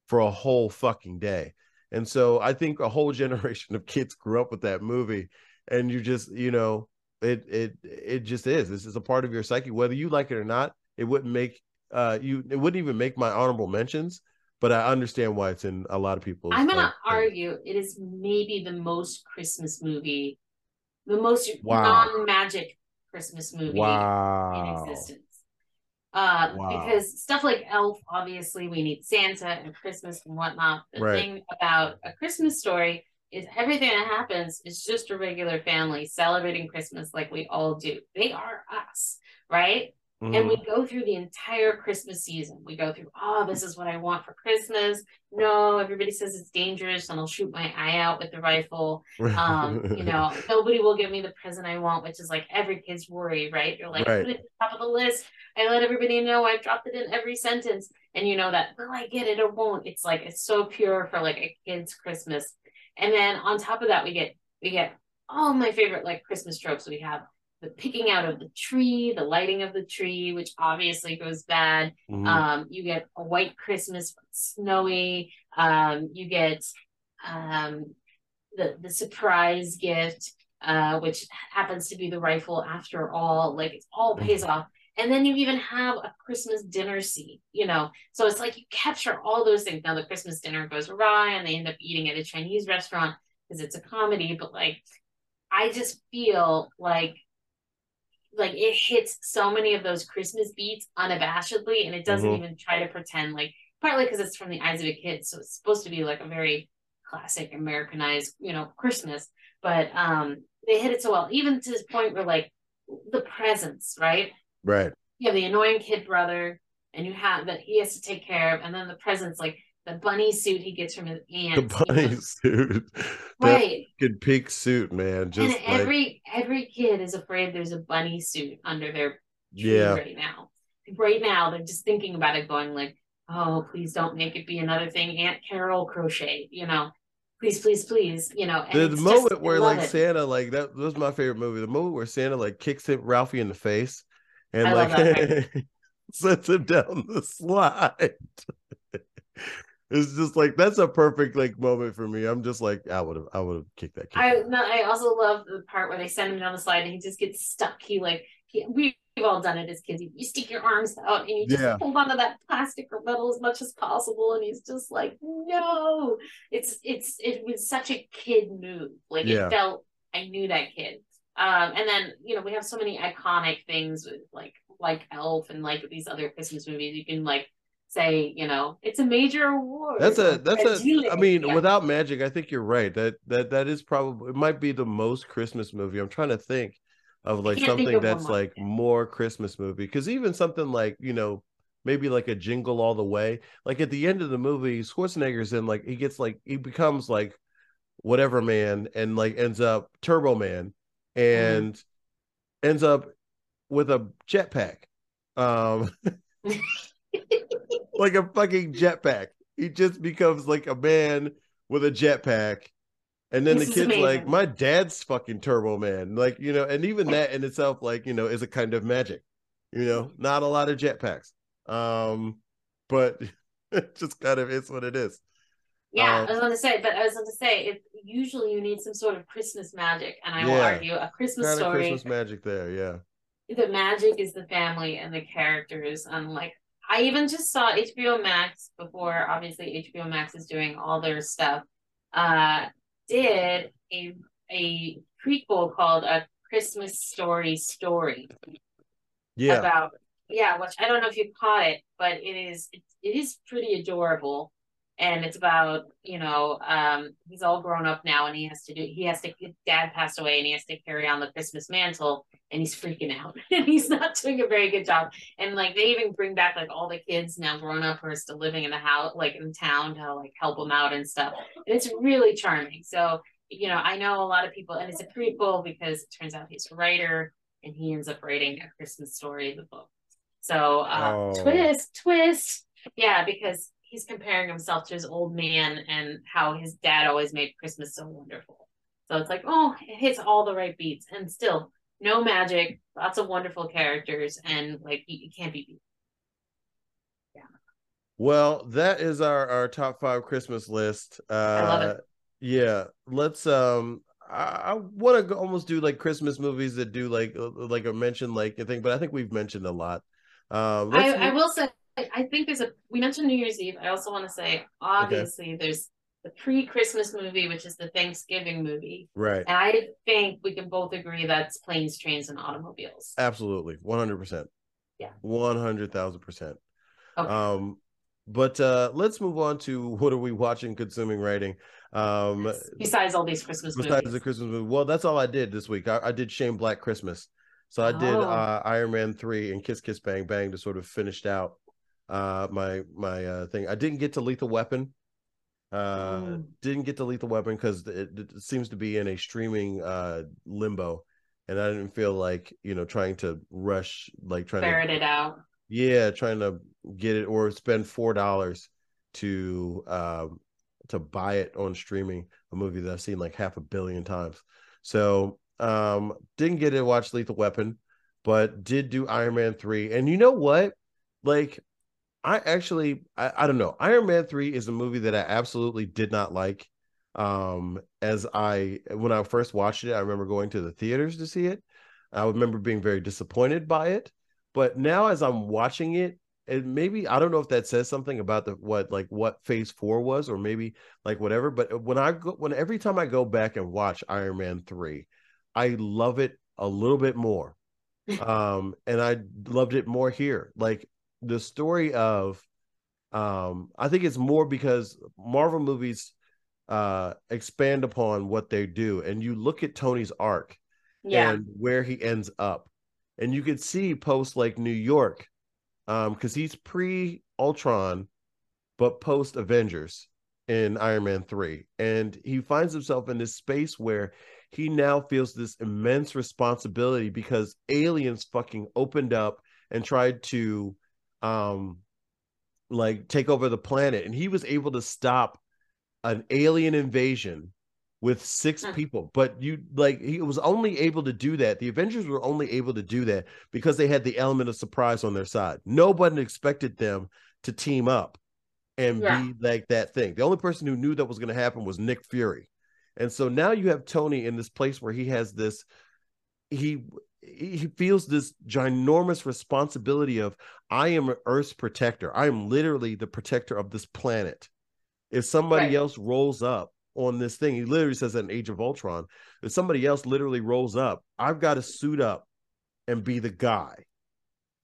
for a whole fucking day. And so I think a whole generation of kids grew up with that movie and you just, you know, it it it just is. This is a part of your psyche whether you like it or not. It wouldn't make uh you it wouldn't even make my honorable mentions, but I understand why it's in a lot of people's I'm going to argue it is maybe the most Christmas movie the most wow. non-magic Christmas movie wow. in existence. Uh, wow. Because stuff like Elf, obviously, we need Santa and Christmas and whatnot. The right. thing about a Christmas story is everything that happens is just a regular family celebrating Christmas like we all do. They are us, right? Mm-hmm. And we mm-hmm. go through the entire Christmas season. We go through, oh, this is what I want for Christmas. No, everybody says it's dangerous, and I'll shoot my eye out with the rifle. Um, you know, nobody will give me the present I want, which is like every kid's worry, right? You're like, right. put it at the top of the list. I let everybody know I've dropped it in every sentence, and you know that will I get it or won't? It's like it's so pure for like a kid's Christmas. And then on top of that, we get we get all my favorite like Christmas tropes. We have the picking out of the tree, the lighting of the tree, which obviously goes bad. Mm-hmm. Um, you get a white Christmas, snowy. Um, you get um, the the surprise gift, uh, which happens to be the rifle after all. Like it all mm-hmm. pays off. And then you even have a Christmas dinner scene, you know. So it's like you capture all those things. Now the Christmas dinner goes awry and they end up eating at a Chinese restaurant because it's a comedy, but like I just feel like like it hits so many of those Christmas beats unabashedly, and it doesn't mm-hmm. even try to pretend like partly because it's from the eyes of a kid, so it's supposed to be like a very classic Americanized, you know, Christmas. But um they hit it so well, even to this point where like the presents, right? Right. You have the annoying kid brother, and you have that he has to take care of, and then the presents like the bunny suit he gets from his aunt. The bunny suit. right. Good pink suit, man. Just and every like... every kid is afraid there's a bunny suit under their yeah. right now. Right now, they're just thinking about it, going like, "Oh, please don't make it be another thing Aunt Carol crochet." You know, please, please, please. You know, the, the moment just, where like it. Santa, like that, that was my favorite movie. The moment where Santa like kicks him Ralphie in the face and I like sets him down the slide. it's just like that's a perfect like moment for me. I'm just like I would have I would have kicked that. Kick I no, I also love the part where they send him down the slide and he just gets stuck. He like he, we've all done it as kids. You, stick your arms out and you just yeah. hold onto that plastic or metal as much as possible, and he's just like, no. It's it's it was such a kid move. Like yeah. it felt. I knew that kid. Um, and then you know we have so many iconic things with like like Elf and like these other Christmas movies. You can like say, you know, it's a major award. That's a that's a I mean, yeah. without magic, I think you're right. That that that is probably it might be the most Christmas movie. I'm trying to think of like something that's like more Christmas movie. Cause even something like, you know, maybe like a jingle all the way. Like at the end of the movie, Schwarzenegger's in like he gets like he becomes like whatever man and like ends up Turbo Man mm-hmm. and mm. ends up with a jetpack. Um like a fucking jetpack. He just becomes like a man with a jetpack. And then this the kid's like, my dad's fucking Turbo Man. Like, you know, and even that in itself, like, you know, is a kind of magic. You know, not a lot of jetpacks. Um, but it just kind of is what it is. Yeah, um, I was going to say, but I was going to say, if usually you need some sort of Christmas magic, and I yeah, will argue a Christmas kind story. Christmas magic there, yeah. The magic is the family and the characters, and like I even just saw HBO Max before. Obviously, HBO Max is doing all their stuff. Uh, did a a prequel called A Christmas Story Story. Yeah. About yeah, which I don't know if you caught it, but it is it, it is pretty adorable and it's about you know um he's all grown up now and he has to do he has to dad passed away and he has to carry on the christmas mantle and he's freaking out. And he's not doing a very good job. And like they even bring back like all the kids now grown up who are still living in the house like in town to like help them out and stuff. And it's really charming. So you know i know a lot of people and it's a prequel because it turns out he's a writer and he ends up writing a christmas story in the book. So uh, oh. twist twist. Yeah because he's comparing himself to his old man and how his dad always made Christmas so wonderful. So it's like, oh, it hits all the right beats, and still no magic, lots of wonderful characters, and like you can't be beat. Yeah. Well, that is our our top five Christmas list. Uh, I love it. Yeah, let's um. I, I want to almost do like Christmas movies that do like like a mention like a thing, but I think we've mentioned a lot. Um, I, I will say I think there's a we mentioned New Year's Eve. I also want to say obviously okay. there's the pre-Christmas movie, which is the Thanksgiving movie. Right. And I think we can both agree that's planes, trains, and automobiles. Absolutely. One hundred percent. Yeah. One hundred thousand percent. Um but uh let's move on to what are we watching, consuming, writing. Um besides all these Christmas besides movies. the Christmas movie. Well, that's all I did this week. I, I did Shane Black Christmas. So I did oh. uh Iron Man 3 and Kiss Kiss Bang Bang to sort of finished out uh, my my uh, thing. I didn't get to Lethal Weapon. Uh, mm. Didn't get to Lethal Weapon because it, it, seems to be in a streaming uh, limbo, and I didn't feel like you know trying to rush like trying ferret to it out. Yeah, trying to get it or spend four dollars to um, to buy it on streaming. A movie that I've seen like half a billion times. So um, didn't get to watch Lethal Weapon, but did do Iron Man three. And you know what? Like I actually, I, I don't know. Iron Man 3 is a movie that I absolutely did not like. Um, as I, when I first watched it, I remember going to the theaters to see it. I remember being very disappointed by it. But now, as I'm watching it, and maybe I don't know if that says something about the what like what phase four was, or maybe like whatever. But when I go, when every time I go back and watch Iron Man 3, I love it a little bit more. um, and I loved it more here. Like the story of um i think it's more because marvel movies uh expand upon what they do and you look at tony's arc yeah. and where he ends up and you could see post like new york um because he's pre ultron but post avengers in iron man 3 and he finds himself in this space where he now feels this immense responsibility because aliens fucking opened up and tried to um like take over the planet. And he was able to stop an alien invasion with six people. But you like he was only able to do that. The avengers were only able to do that because they had the element of surprise on their side. Nobody expected them to team up and yeah. be like that thing. The only person who knew that was going to happen was nick fury. And so now you have tony in this place where he has this he he feels this ginormous responsibility of I am Earth's protector. I am literally the protector of this planet. If somebody right. else rolls up on this thing, he literally says that in Age of Ultron. If somebody else literally rolls up, I've got to suit up and be the guy.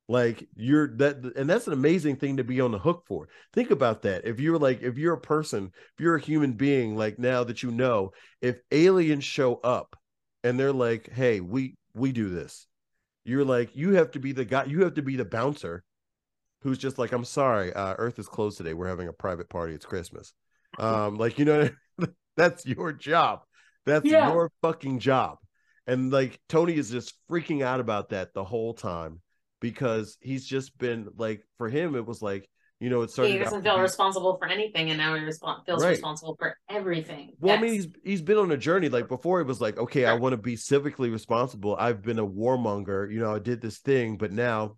like you're that and that's an amazing thing to be on the hook for think about that if you're like if you're a person if you're a human being like now that you know if aliens show up and they're like hey we we do this. You're like you have to be the guy you have to be the bouncer who's just like i'm sorry uh, earth is closed today. We're having a private party. It's christmas. Um like you know that's your job. That's yeah. your fucking job. And like tony is just freaking out about that the whole time because he's just been like for him it was like you know, it started. He doesn't feel responsible for anything, and now he resp- feels right. responsible for everything. Well, yes. I mean, he's he's been on a journey. Like before, it was like, okay, sure. I want to be civically responsible. I've been a warmonger. You know, I did this thing, but now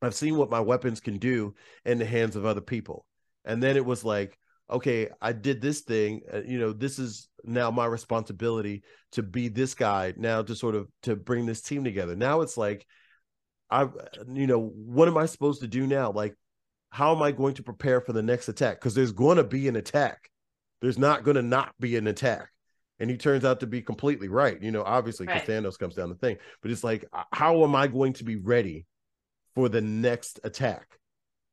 I've seen what my weapons can do in the hands of other people. And then it was like, okay, I did this thing. Uh, you know, this is now my responsibility to be this guy. Now to sort of to bring this team together. Now it's like I, you know, what am I supposed to do now? Like, how am I going to prepare for the next attack? Because there's going to be an attack. There's not going to not be an attack. And he turns out to be completely right. You know, obviously, because right. Thanos comes down the thing, but it's like, how am I going to be ready for the next attack?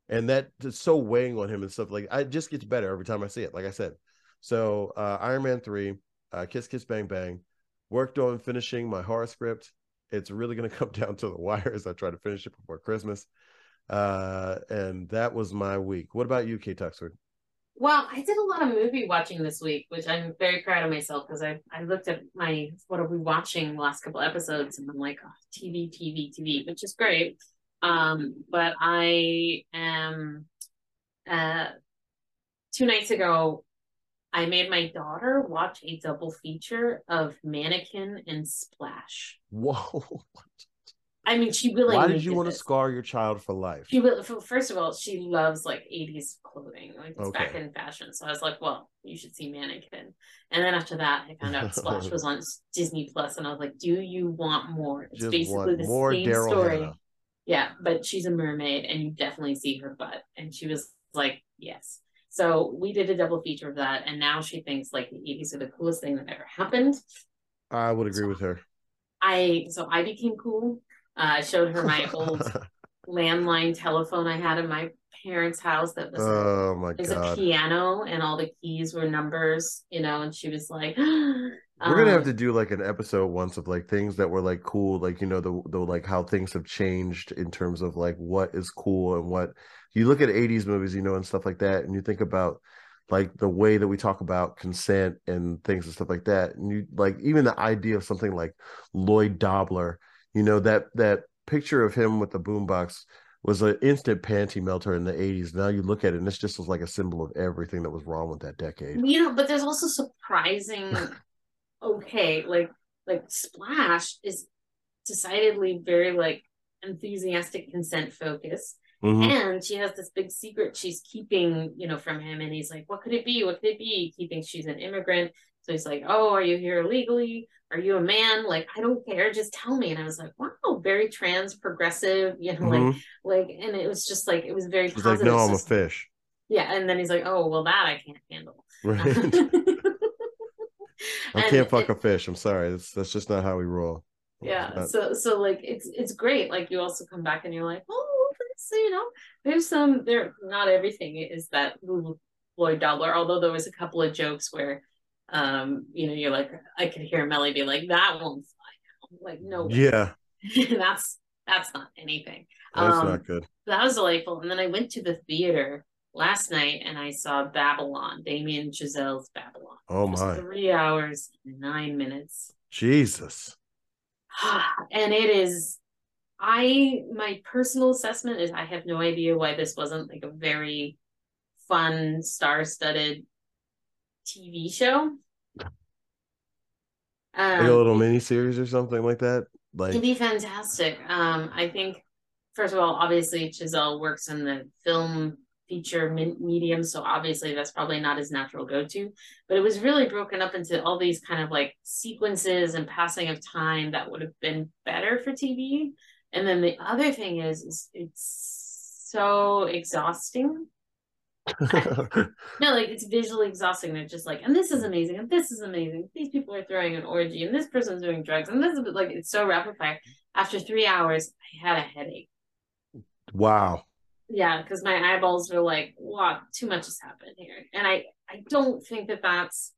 And that is so weighing on him and stuff. Like, it just gets better every time I see it. Like I said, so uh, Iron Man three, uh, Kiss Kiss Bang Bang, worked on finishing my horror script it's really going to come down to the wires. I try to finish it before Christmas. Uh, and that was my week. What about you, Kate Tuxford? Well, I did a lot of movie watching this week, which I'm very proud of myself because I, I looked at my what are we watching last couple episodes and I'm like, oh, TV, TV, TV, which is great. Um, but I am uh two nights ago I made my daughter watch a double feature of Mannequin and Splash. Whoa. I mean, she really. Why did you want to scar your child for life? She will. First of all, she loves like '80s clothing, like it's okay. back in fashion. So I was like, "Well, you should see Mannequin." And then after that, I found out Splash was on Disney Plus, and I was like, "Do you want more?" It's Just basically the same Daryl story. Hannah. Yeah, but she's a mermaid, and you definitely see her butt. And she was like, "Yes." So we did a double feature of that, and now she thinks like the 80s are the coolest thing that ever happened. I would agree so with her. I so I became cool. Uh, I showed her my old landline telephone I had in my parents' house that was oh my was god a piano and all the keys were numbers, you know, and she was like We're gonna have um, to do like an episode once of like things that were like cool, like you know the the like how things have changed in terms of like what is cool and what you look at 80s movies, you know, and stuff like that, and you think about like the way that we talk about consent and things and stuff like that. And you like even the idea of something like Lloyd Dobler, you know, that that picture of him with the boombox was an instant panty melter in the 80s. Now you look at it and it's just was like a symbol of everything that was wrong with that decade. You know, but there's also surprising okay, like like Splash is decidedly very like enthusiastic consent focused Mm-hmm. And she has this big secret she's keeping, you know, from him. And he's like, What could it be? What could it be? He thinks she's an immigrant. So he's like, Oh, are you here illegally? Are you a man? Like, I don't care. Just tell me. And I was like, Wow, very trans progressive, you know, mm-hmm. like, like, and it was just like, it was very He's positive. like, No, I'm a fish. Yeah. And then he's like, Oh, well, that I can't handle. Right. I can't fuck it, a fish. I'm sorry. That's that's just not how we roll. Yeah. Not... So so like it's it's great. Like you also come back and you're like, oh, so you know, there's some there. Not everything is that Lloyd Dobler. Although there was a couple of jokes where, um, you know, you're like, I could hear Melly be like, "That won't fly." Like, no. Yeah. that's that's not anything. That's um, not good. That was delightful. And then I went to the theater last night and I saw Babylon, Damien Chazelle's Babylon. Oh my! Three hours nine minutes. Jesus. and it is I my personal assessment is I have no idea why this wasn't like a very fun, star-studded TV show. Um, like a little mini series or something like that. Like it'd be fantastic. Um, I think first of all, obviously Chazelle works in the film feature medium, so obviously that's probably not his natural go-to. But it was really broken up into all these kind of like sequences and passing of time that would have been better for TV. And then the other thing is, is it's so exhausting. no, like it's visually exhausting. They're just like, and this is amazing, and this is amazing. These people are throwing an orgy, and this person's doing drugs, and this is like it's so rapid fire. After three hours, I had a headache. Wow. Yeah, because my eyeballs were like, "Wow, too much has happened here," and I I don't think that that's.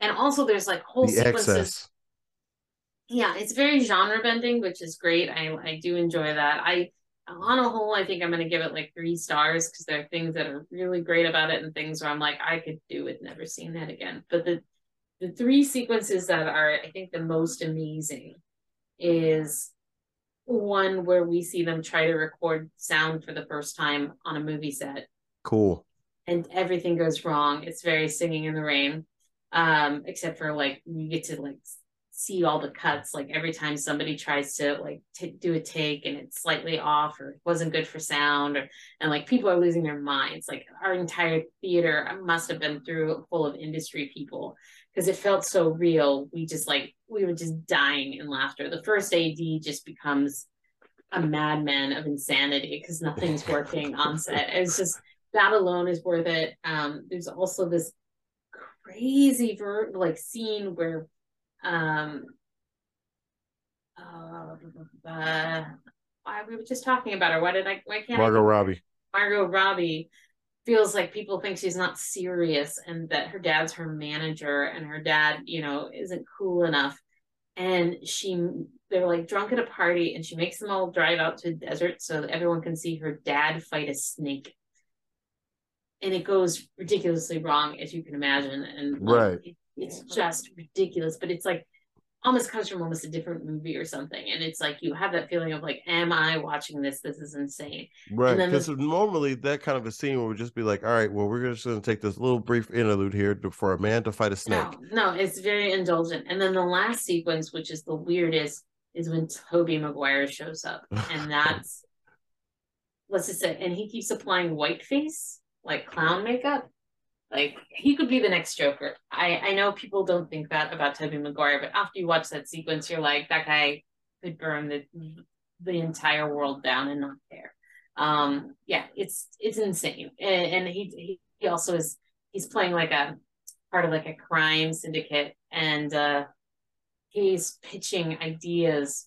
And also, there's like whole the sequences. Excess. Yeah, it's very genre bending, which is great. I I do enjoy that. I on a whole, I think I'm going to give it like three stars because there are things that are really great about it and things where I'm like, I could do it, never seen that again. But the the three sequences that are, I think, the most amazing is one where we see them try to record sound for the first time on a movie set. Cool. And everything goes wrong. It's very singing in the rain. Um, except for like you get to like see all the cuts. Like every time somebody tries to like t- do a take and it's slightly off or wasn't good for sound, or and like people are losing their minds. Like our entire theater must have been through full of industry people because it felt so real. We just like we were just dying in laughter. The first AD just becomes a madman of insanity because nothing's working on set. It's just that alone is worth it. Um, there's also this crazy ver- like scene where um uh, uh, we were just talking about her. Why did I why can't Margot I, Robbie. Margot Robbie feels like people think she's not serious and that her dad's her manager and her dad, you know, isn't cool enough. And she, they're like drunk at a party and she makes them all drive out to the desert so that everyone can see her dad fight a snake. And it goes ridiculously wrong, as you can imagine. And right. It, it's just ridiculous, but it's like almost comes from almost a different movie or something and it's like you have that feeling of like am i watching this? This is insane. Right because normally that kind of a scene would just be like all right well we're just going to take this little brief interlude here to, for a man to fight a snake. No, no it's very indulgent. And then the last sequence which is the weirdest is when tobey maguire shows up and that's let's just say and he keeps applying white face like clown makeup like he could be the next Joker. I I know people don't think that about Tobey Maguire, but after you watch that sequence, you're like that guy could burn the the entire world down and not care. Um, yeah, it's it's insane, and, and he he also is he's playing like a part of like a crime syndicate, and uh, he's pitching ideas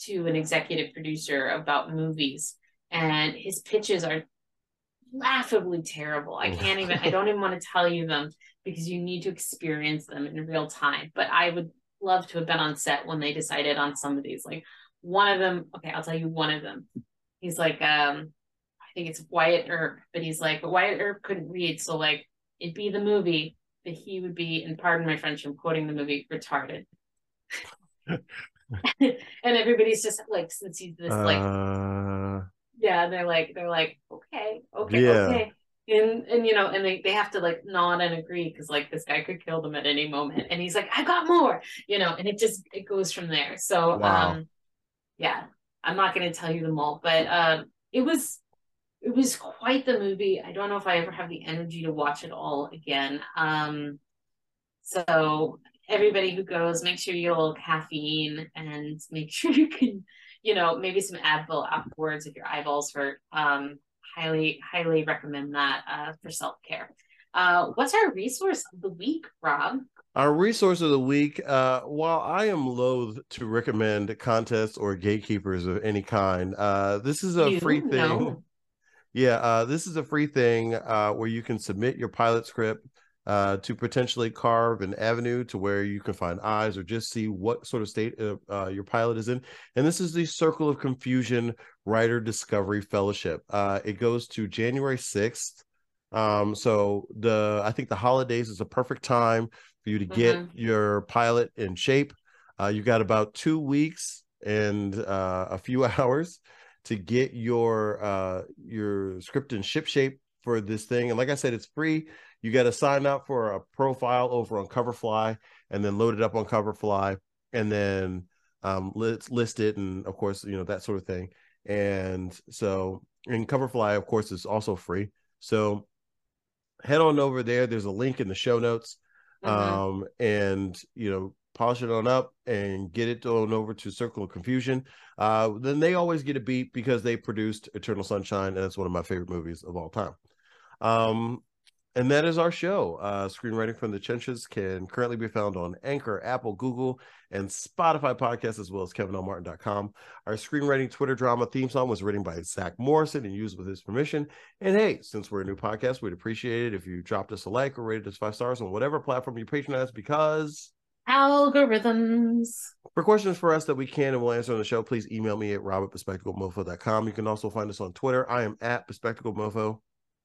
to an executive producer about movies, and his pitches are laughably terrible. I can't even, I don't even want to tell you them because you need to experience them in real time. But I would love to have been on set when they decided on some of these. Like one of them, okay, I'll tell you one of them. He's like, um, I think it's Wyatt Earp, but he's like, but Wyatt Earp couldn't read. So like it'd be the movie that he would be, and pardon my French, I'm quoting the movie, retarded. and everybody's just like, since he's this like uh yeah they're like they're like okay okay yeah. okay. And and you know and they, they have to like nod and agree because like this guy could kill them at any moment. And he's like i got more you know and it just it goes from there. So wow. um yeah i'm not going to tell you them all but um it was it was quite the movie. I don't know if i ever have the energy to watch it all again. Um so everybody who goes make sure you get a little caffeine and make sure you can you know, maybe some Advil afterwards if your eyeballs hurt. Um, highly, highly recommend that uh, for self care. Uh, what's our resource of the week, Rob? Our resource of the week, uh, while I am loath to recommend contests or gatekeepers of any kind, uh, this is a you free thing. Know. Yeah, uh, this is a free thing uh, where you can submit your pilot script uh, to potentially carve an avenue to where you can find eyes or just see what sort of state uh, uh, your pilot is in. And this is the Circle of Confusion Writer Discovery Fellowship. Uh, it goes to January 6th. Um, so the I think the holidays is a perfect time for you to get mm-hmm. your pilot in shape. Uh, you got about two weeks and uh, a few hours to get your uh, your script in ship shape for this thing. And like I said, it's free you got to sign up for a profile over on Coverfly and then load it up on Coverfly and then um, let's list it and of course you know that sort of thing. And so in Coverfly, of course, is also free. So head on over there. There's a link in the show notes. Mm-hmm. Um, and you know, polish it on up and get it on over to Circle of Confusion. Uh, then they always get a beat because they produced Eternal Sunshine, and that's one of my favorite movies of all time. Um, And that is our show. Uh, Screenwriting from the Trenches can currently be found on Anchor, Apple, Google, and Spotify podcasts, as well as kevinlmartin.com. Our screenwriting Twitter drama theme song was written by Zach Morrison and used with his permission. And hey, since we're a new podcast, we'd appreciate it if you dropped us a like or rated us five stars on whatever platform you patronize because algorithms. For questions for us that we can and will answer on the show, please email me at robertbespectaclemofo.com. You can also find us on Twitter. I am at bespectaclemofo.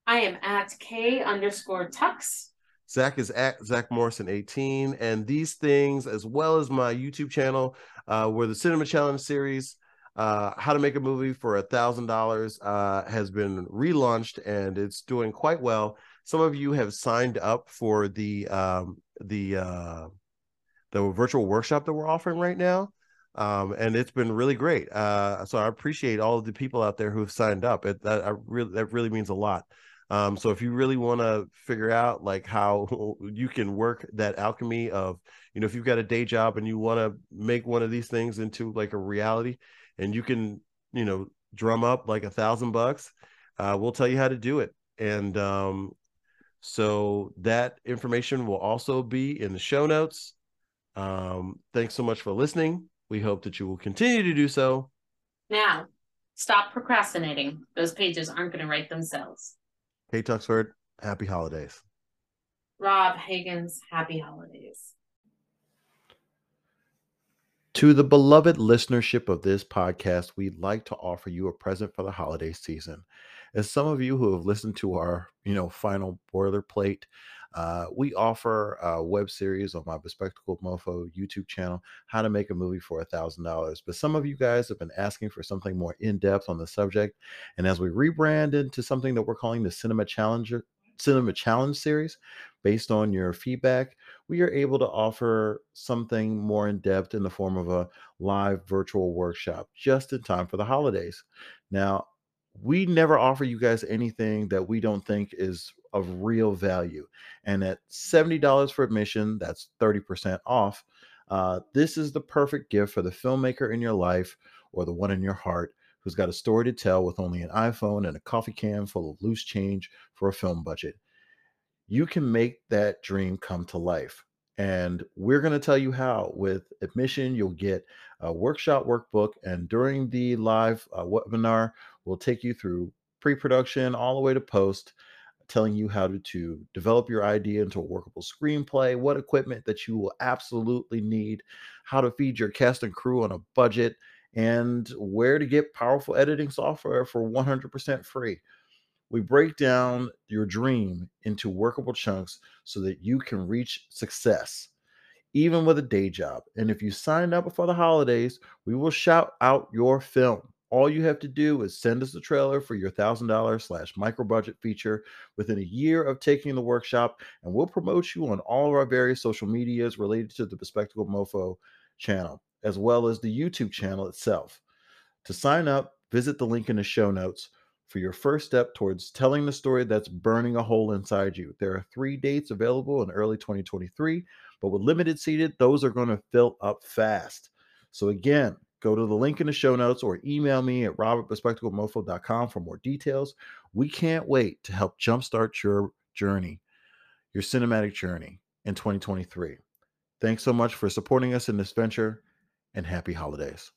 I am at K underscore tux. Zach is at Zach Morrison 18. And these things, as well as my YouTube channel, uh, where the Cinema Challenge series, uh, How to Make a Movie for a Thousand Dollars, uh, has been relaunched and it's doing quite well. Some of you have signed up for the um, the uh, the virtual workshop that we're offering right now. Um, and it's been really great. Uh, so I appreciate all of the people out there who've signed up. It, that I really that really means a lot. Um, so if you really want to figure out like how you can work that alchemy of, you know, if you've got a day job and you want to make one of these things into like a reality, and you can, you know, drum up like a thousand bucks, uh, we'll tell you how to do it. And um, so that information will also be in the show notes. Um, thanks so much for listening. We hope that you will continue to do so. Now, stop procrastinating. Those pages aren't going to write themselves. Hey, Tuxford, happy holidays. Rob Higgins, happy holidays. To the beloved listenership of this podcast, we'd like to offer you a present for the holiday season. As some of you who have listened to our, you know, final boilerplate uh, we offer a web series on my Bespectacled Mofo YouTube channel, How to Make a Movie for a Thousand Dollars. But some of you guys have been asking for something more in depth on the subject, and as we rebrand into something that we're calling the Cinema Challenger Cinema Challenge series, based on your feedback, we are able to offer something more in depth in the form of a live virtual workshop just in time for the holidays. Now, we never offer you guys anything that we don't think is of real value. And at $70 for admission, that's 30% off. Uh, this is the perfect gift for the filmmaker in your life or the one in your heart who's got a story to tell with only an iPhone and a coffee can full of loose change for a film budget. You can make that dream come to life. And we're going to tell you how. With admission, you'll get a workshop workbook. And during the live uh, webinar, we'll take you through pre production all the way to post, telling you how to, to develop your idea into a workable screenplay, what equipment that you will absolutely need, how to feed your cast and crew on a budget, and where to get powerful editing software for 100% free. We break down your dream into workable chunks so that you can reach success, even with a day job. And if you sign up before the holidays, we will shout out your film. All you have to do is send us the trailer for your $1,000 slash micro budget feature within a year of taking the workshop, and we'll promote you on all of our various social medias related to the Bespectacled Mofo channel, as well as the YouTube channel itself. To sign up, visit the link in the show notes for your first step towards telling the story that's burning a hole inside you. There are three dates available in early 2023, but with limited seated, those are going to fill up fast. So, again, go to the link in the show notes or email me at robertbespectaclemofo.com for more details. We can't wait to help jumpstart your journey, your cinematic journey in 2023. Thanks so much for supporting us in this venture and happy holidays.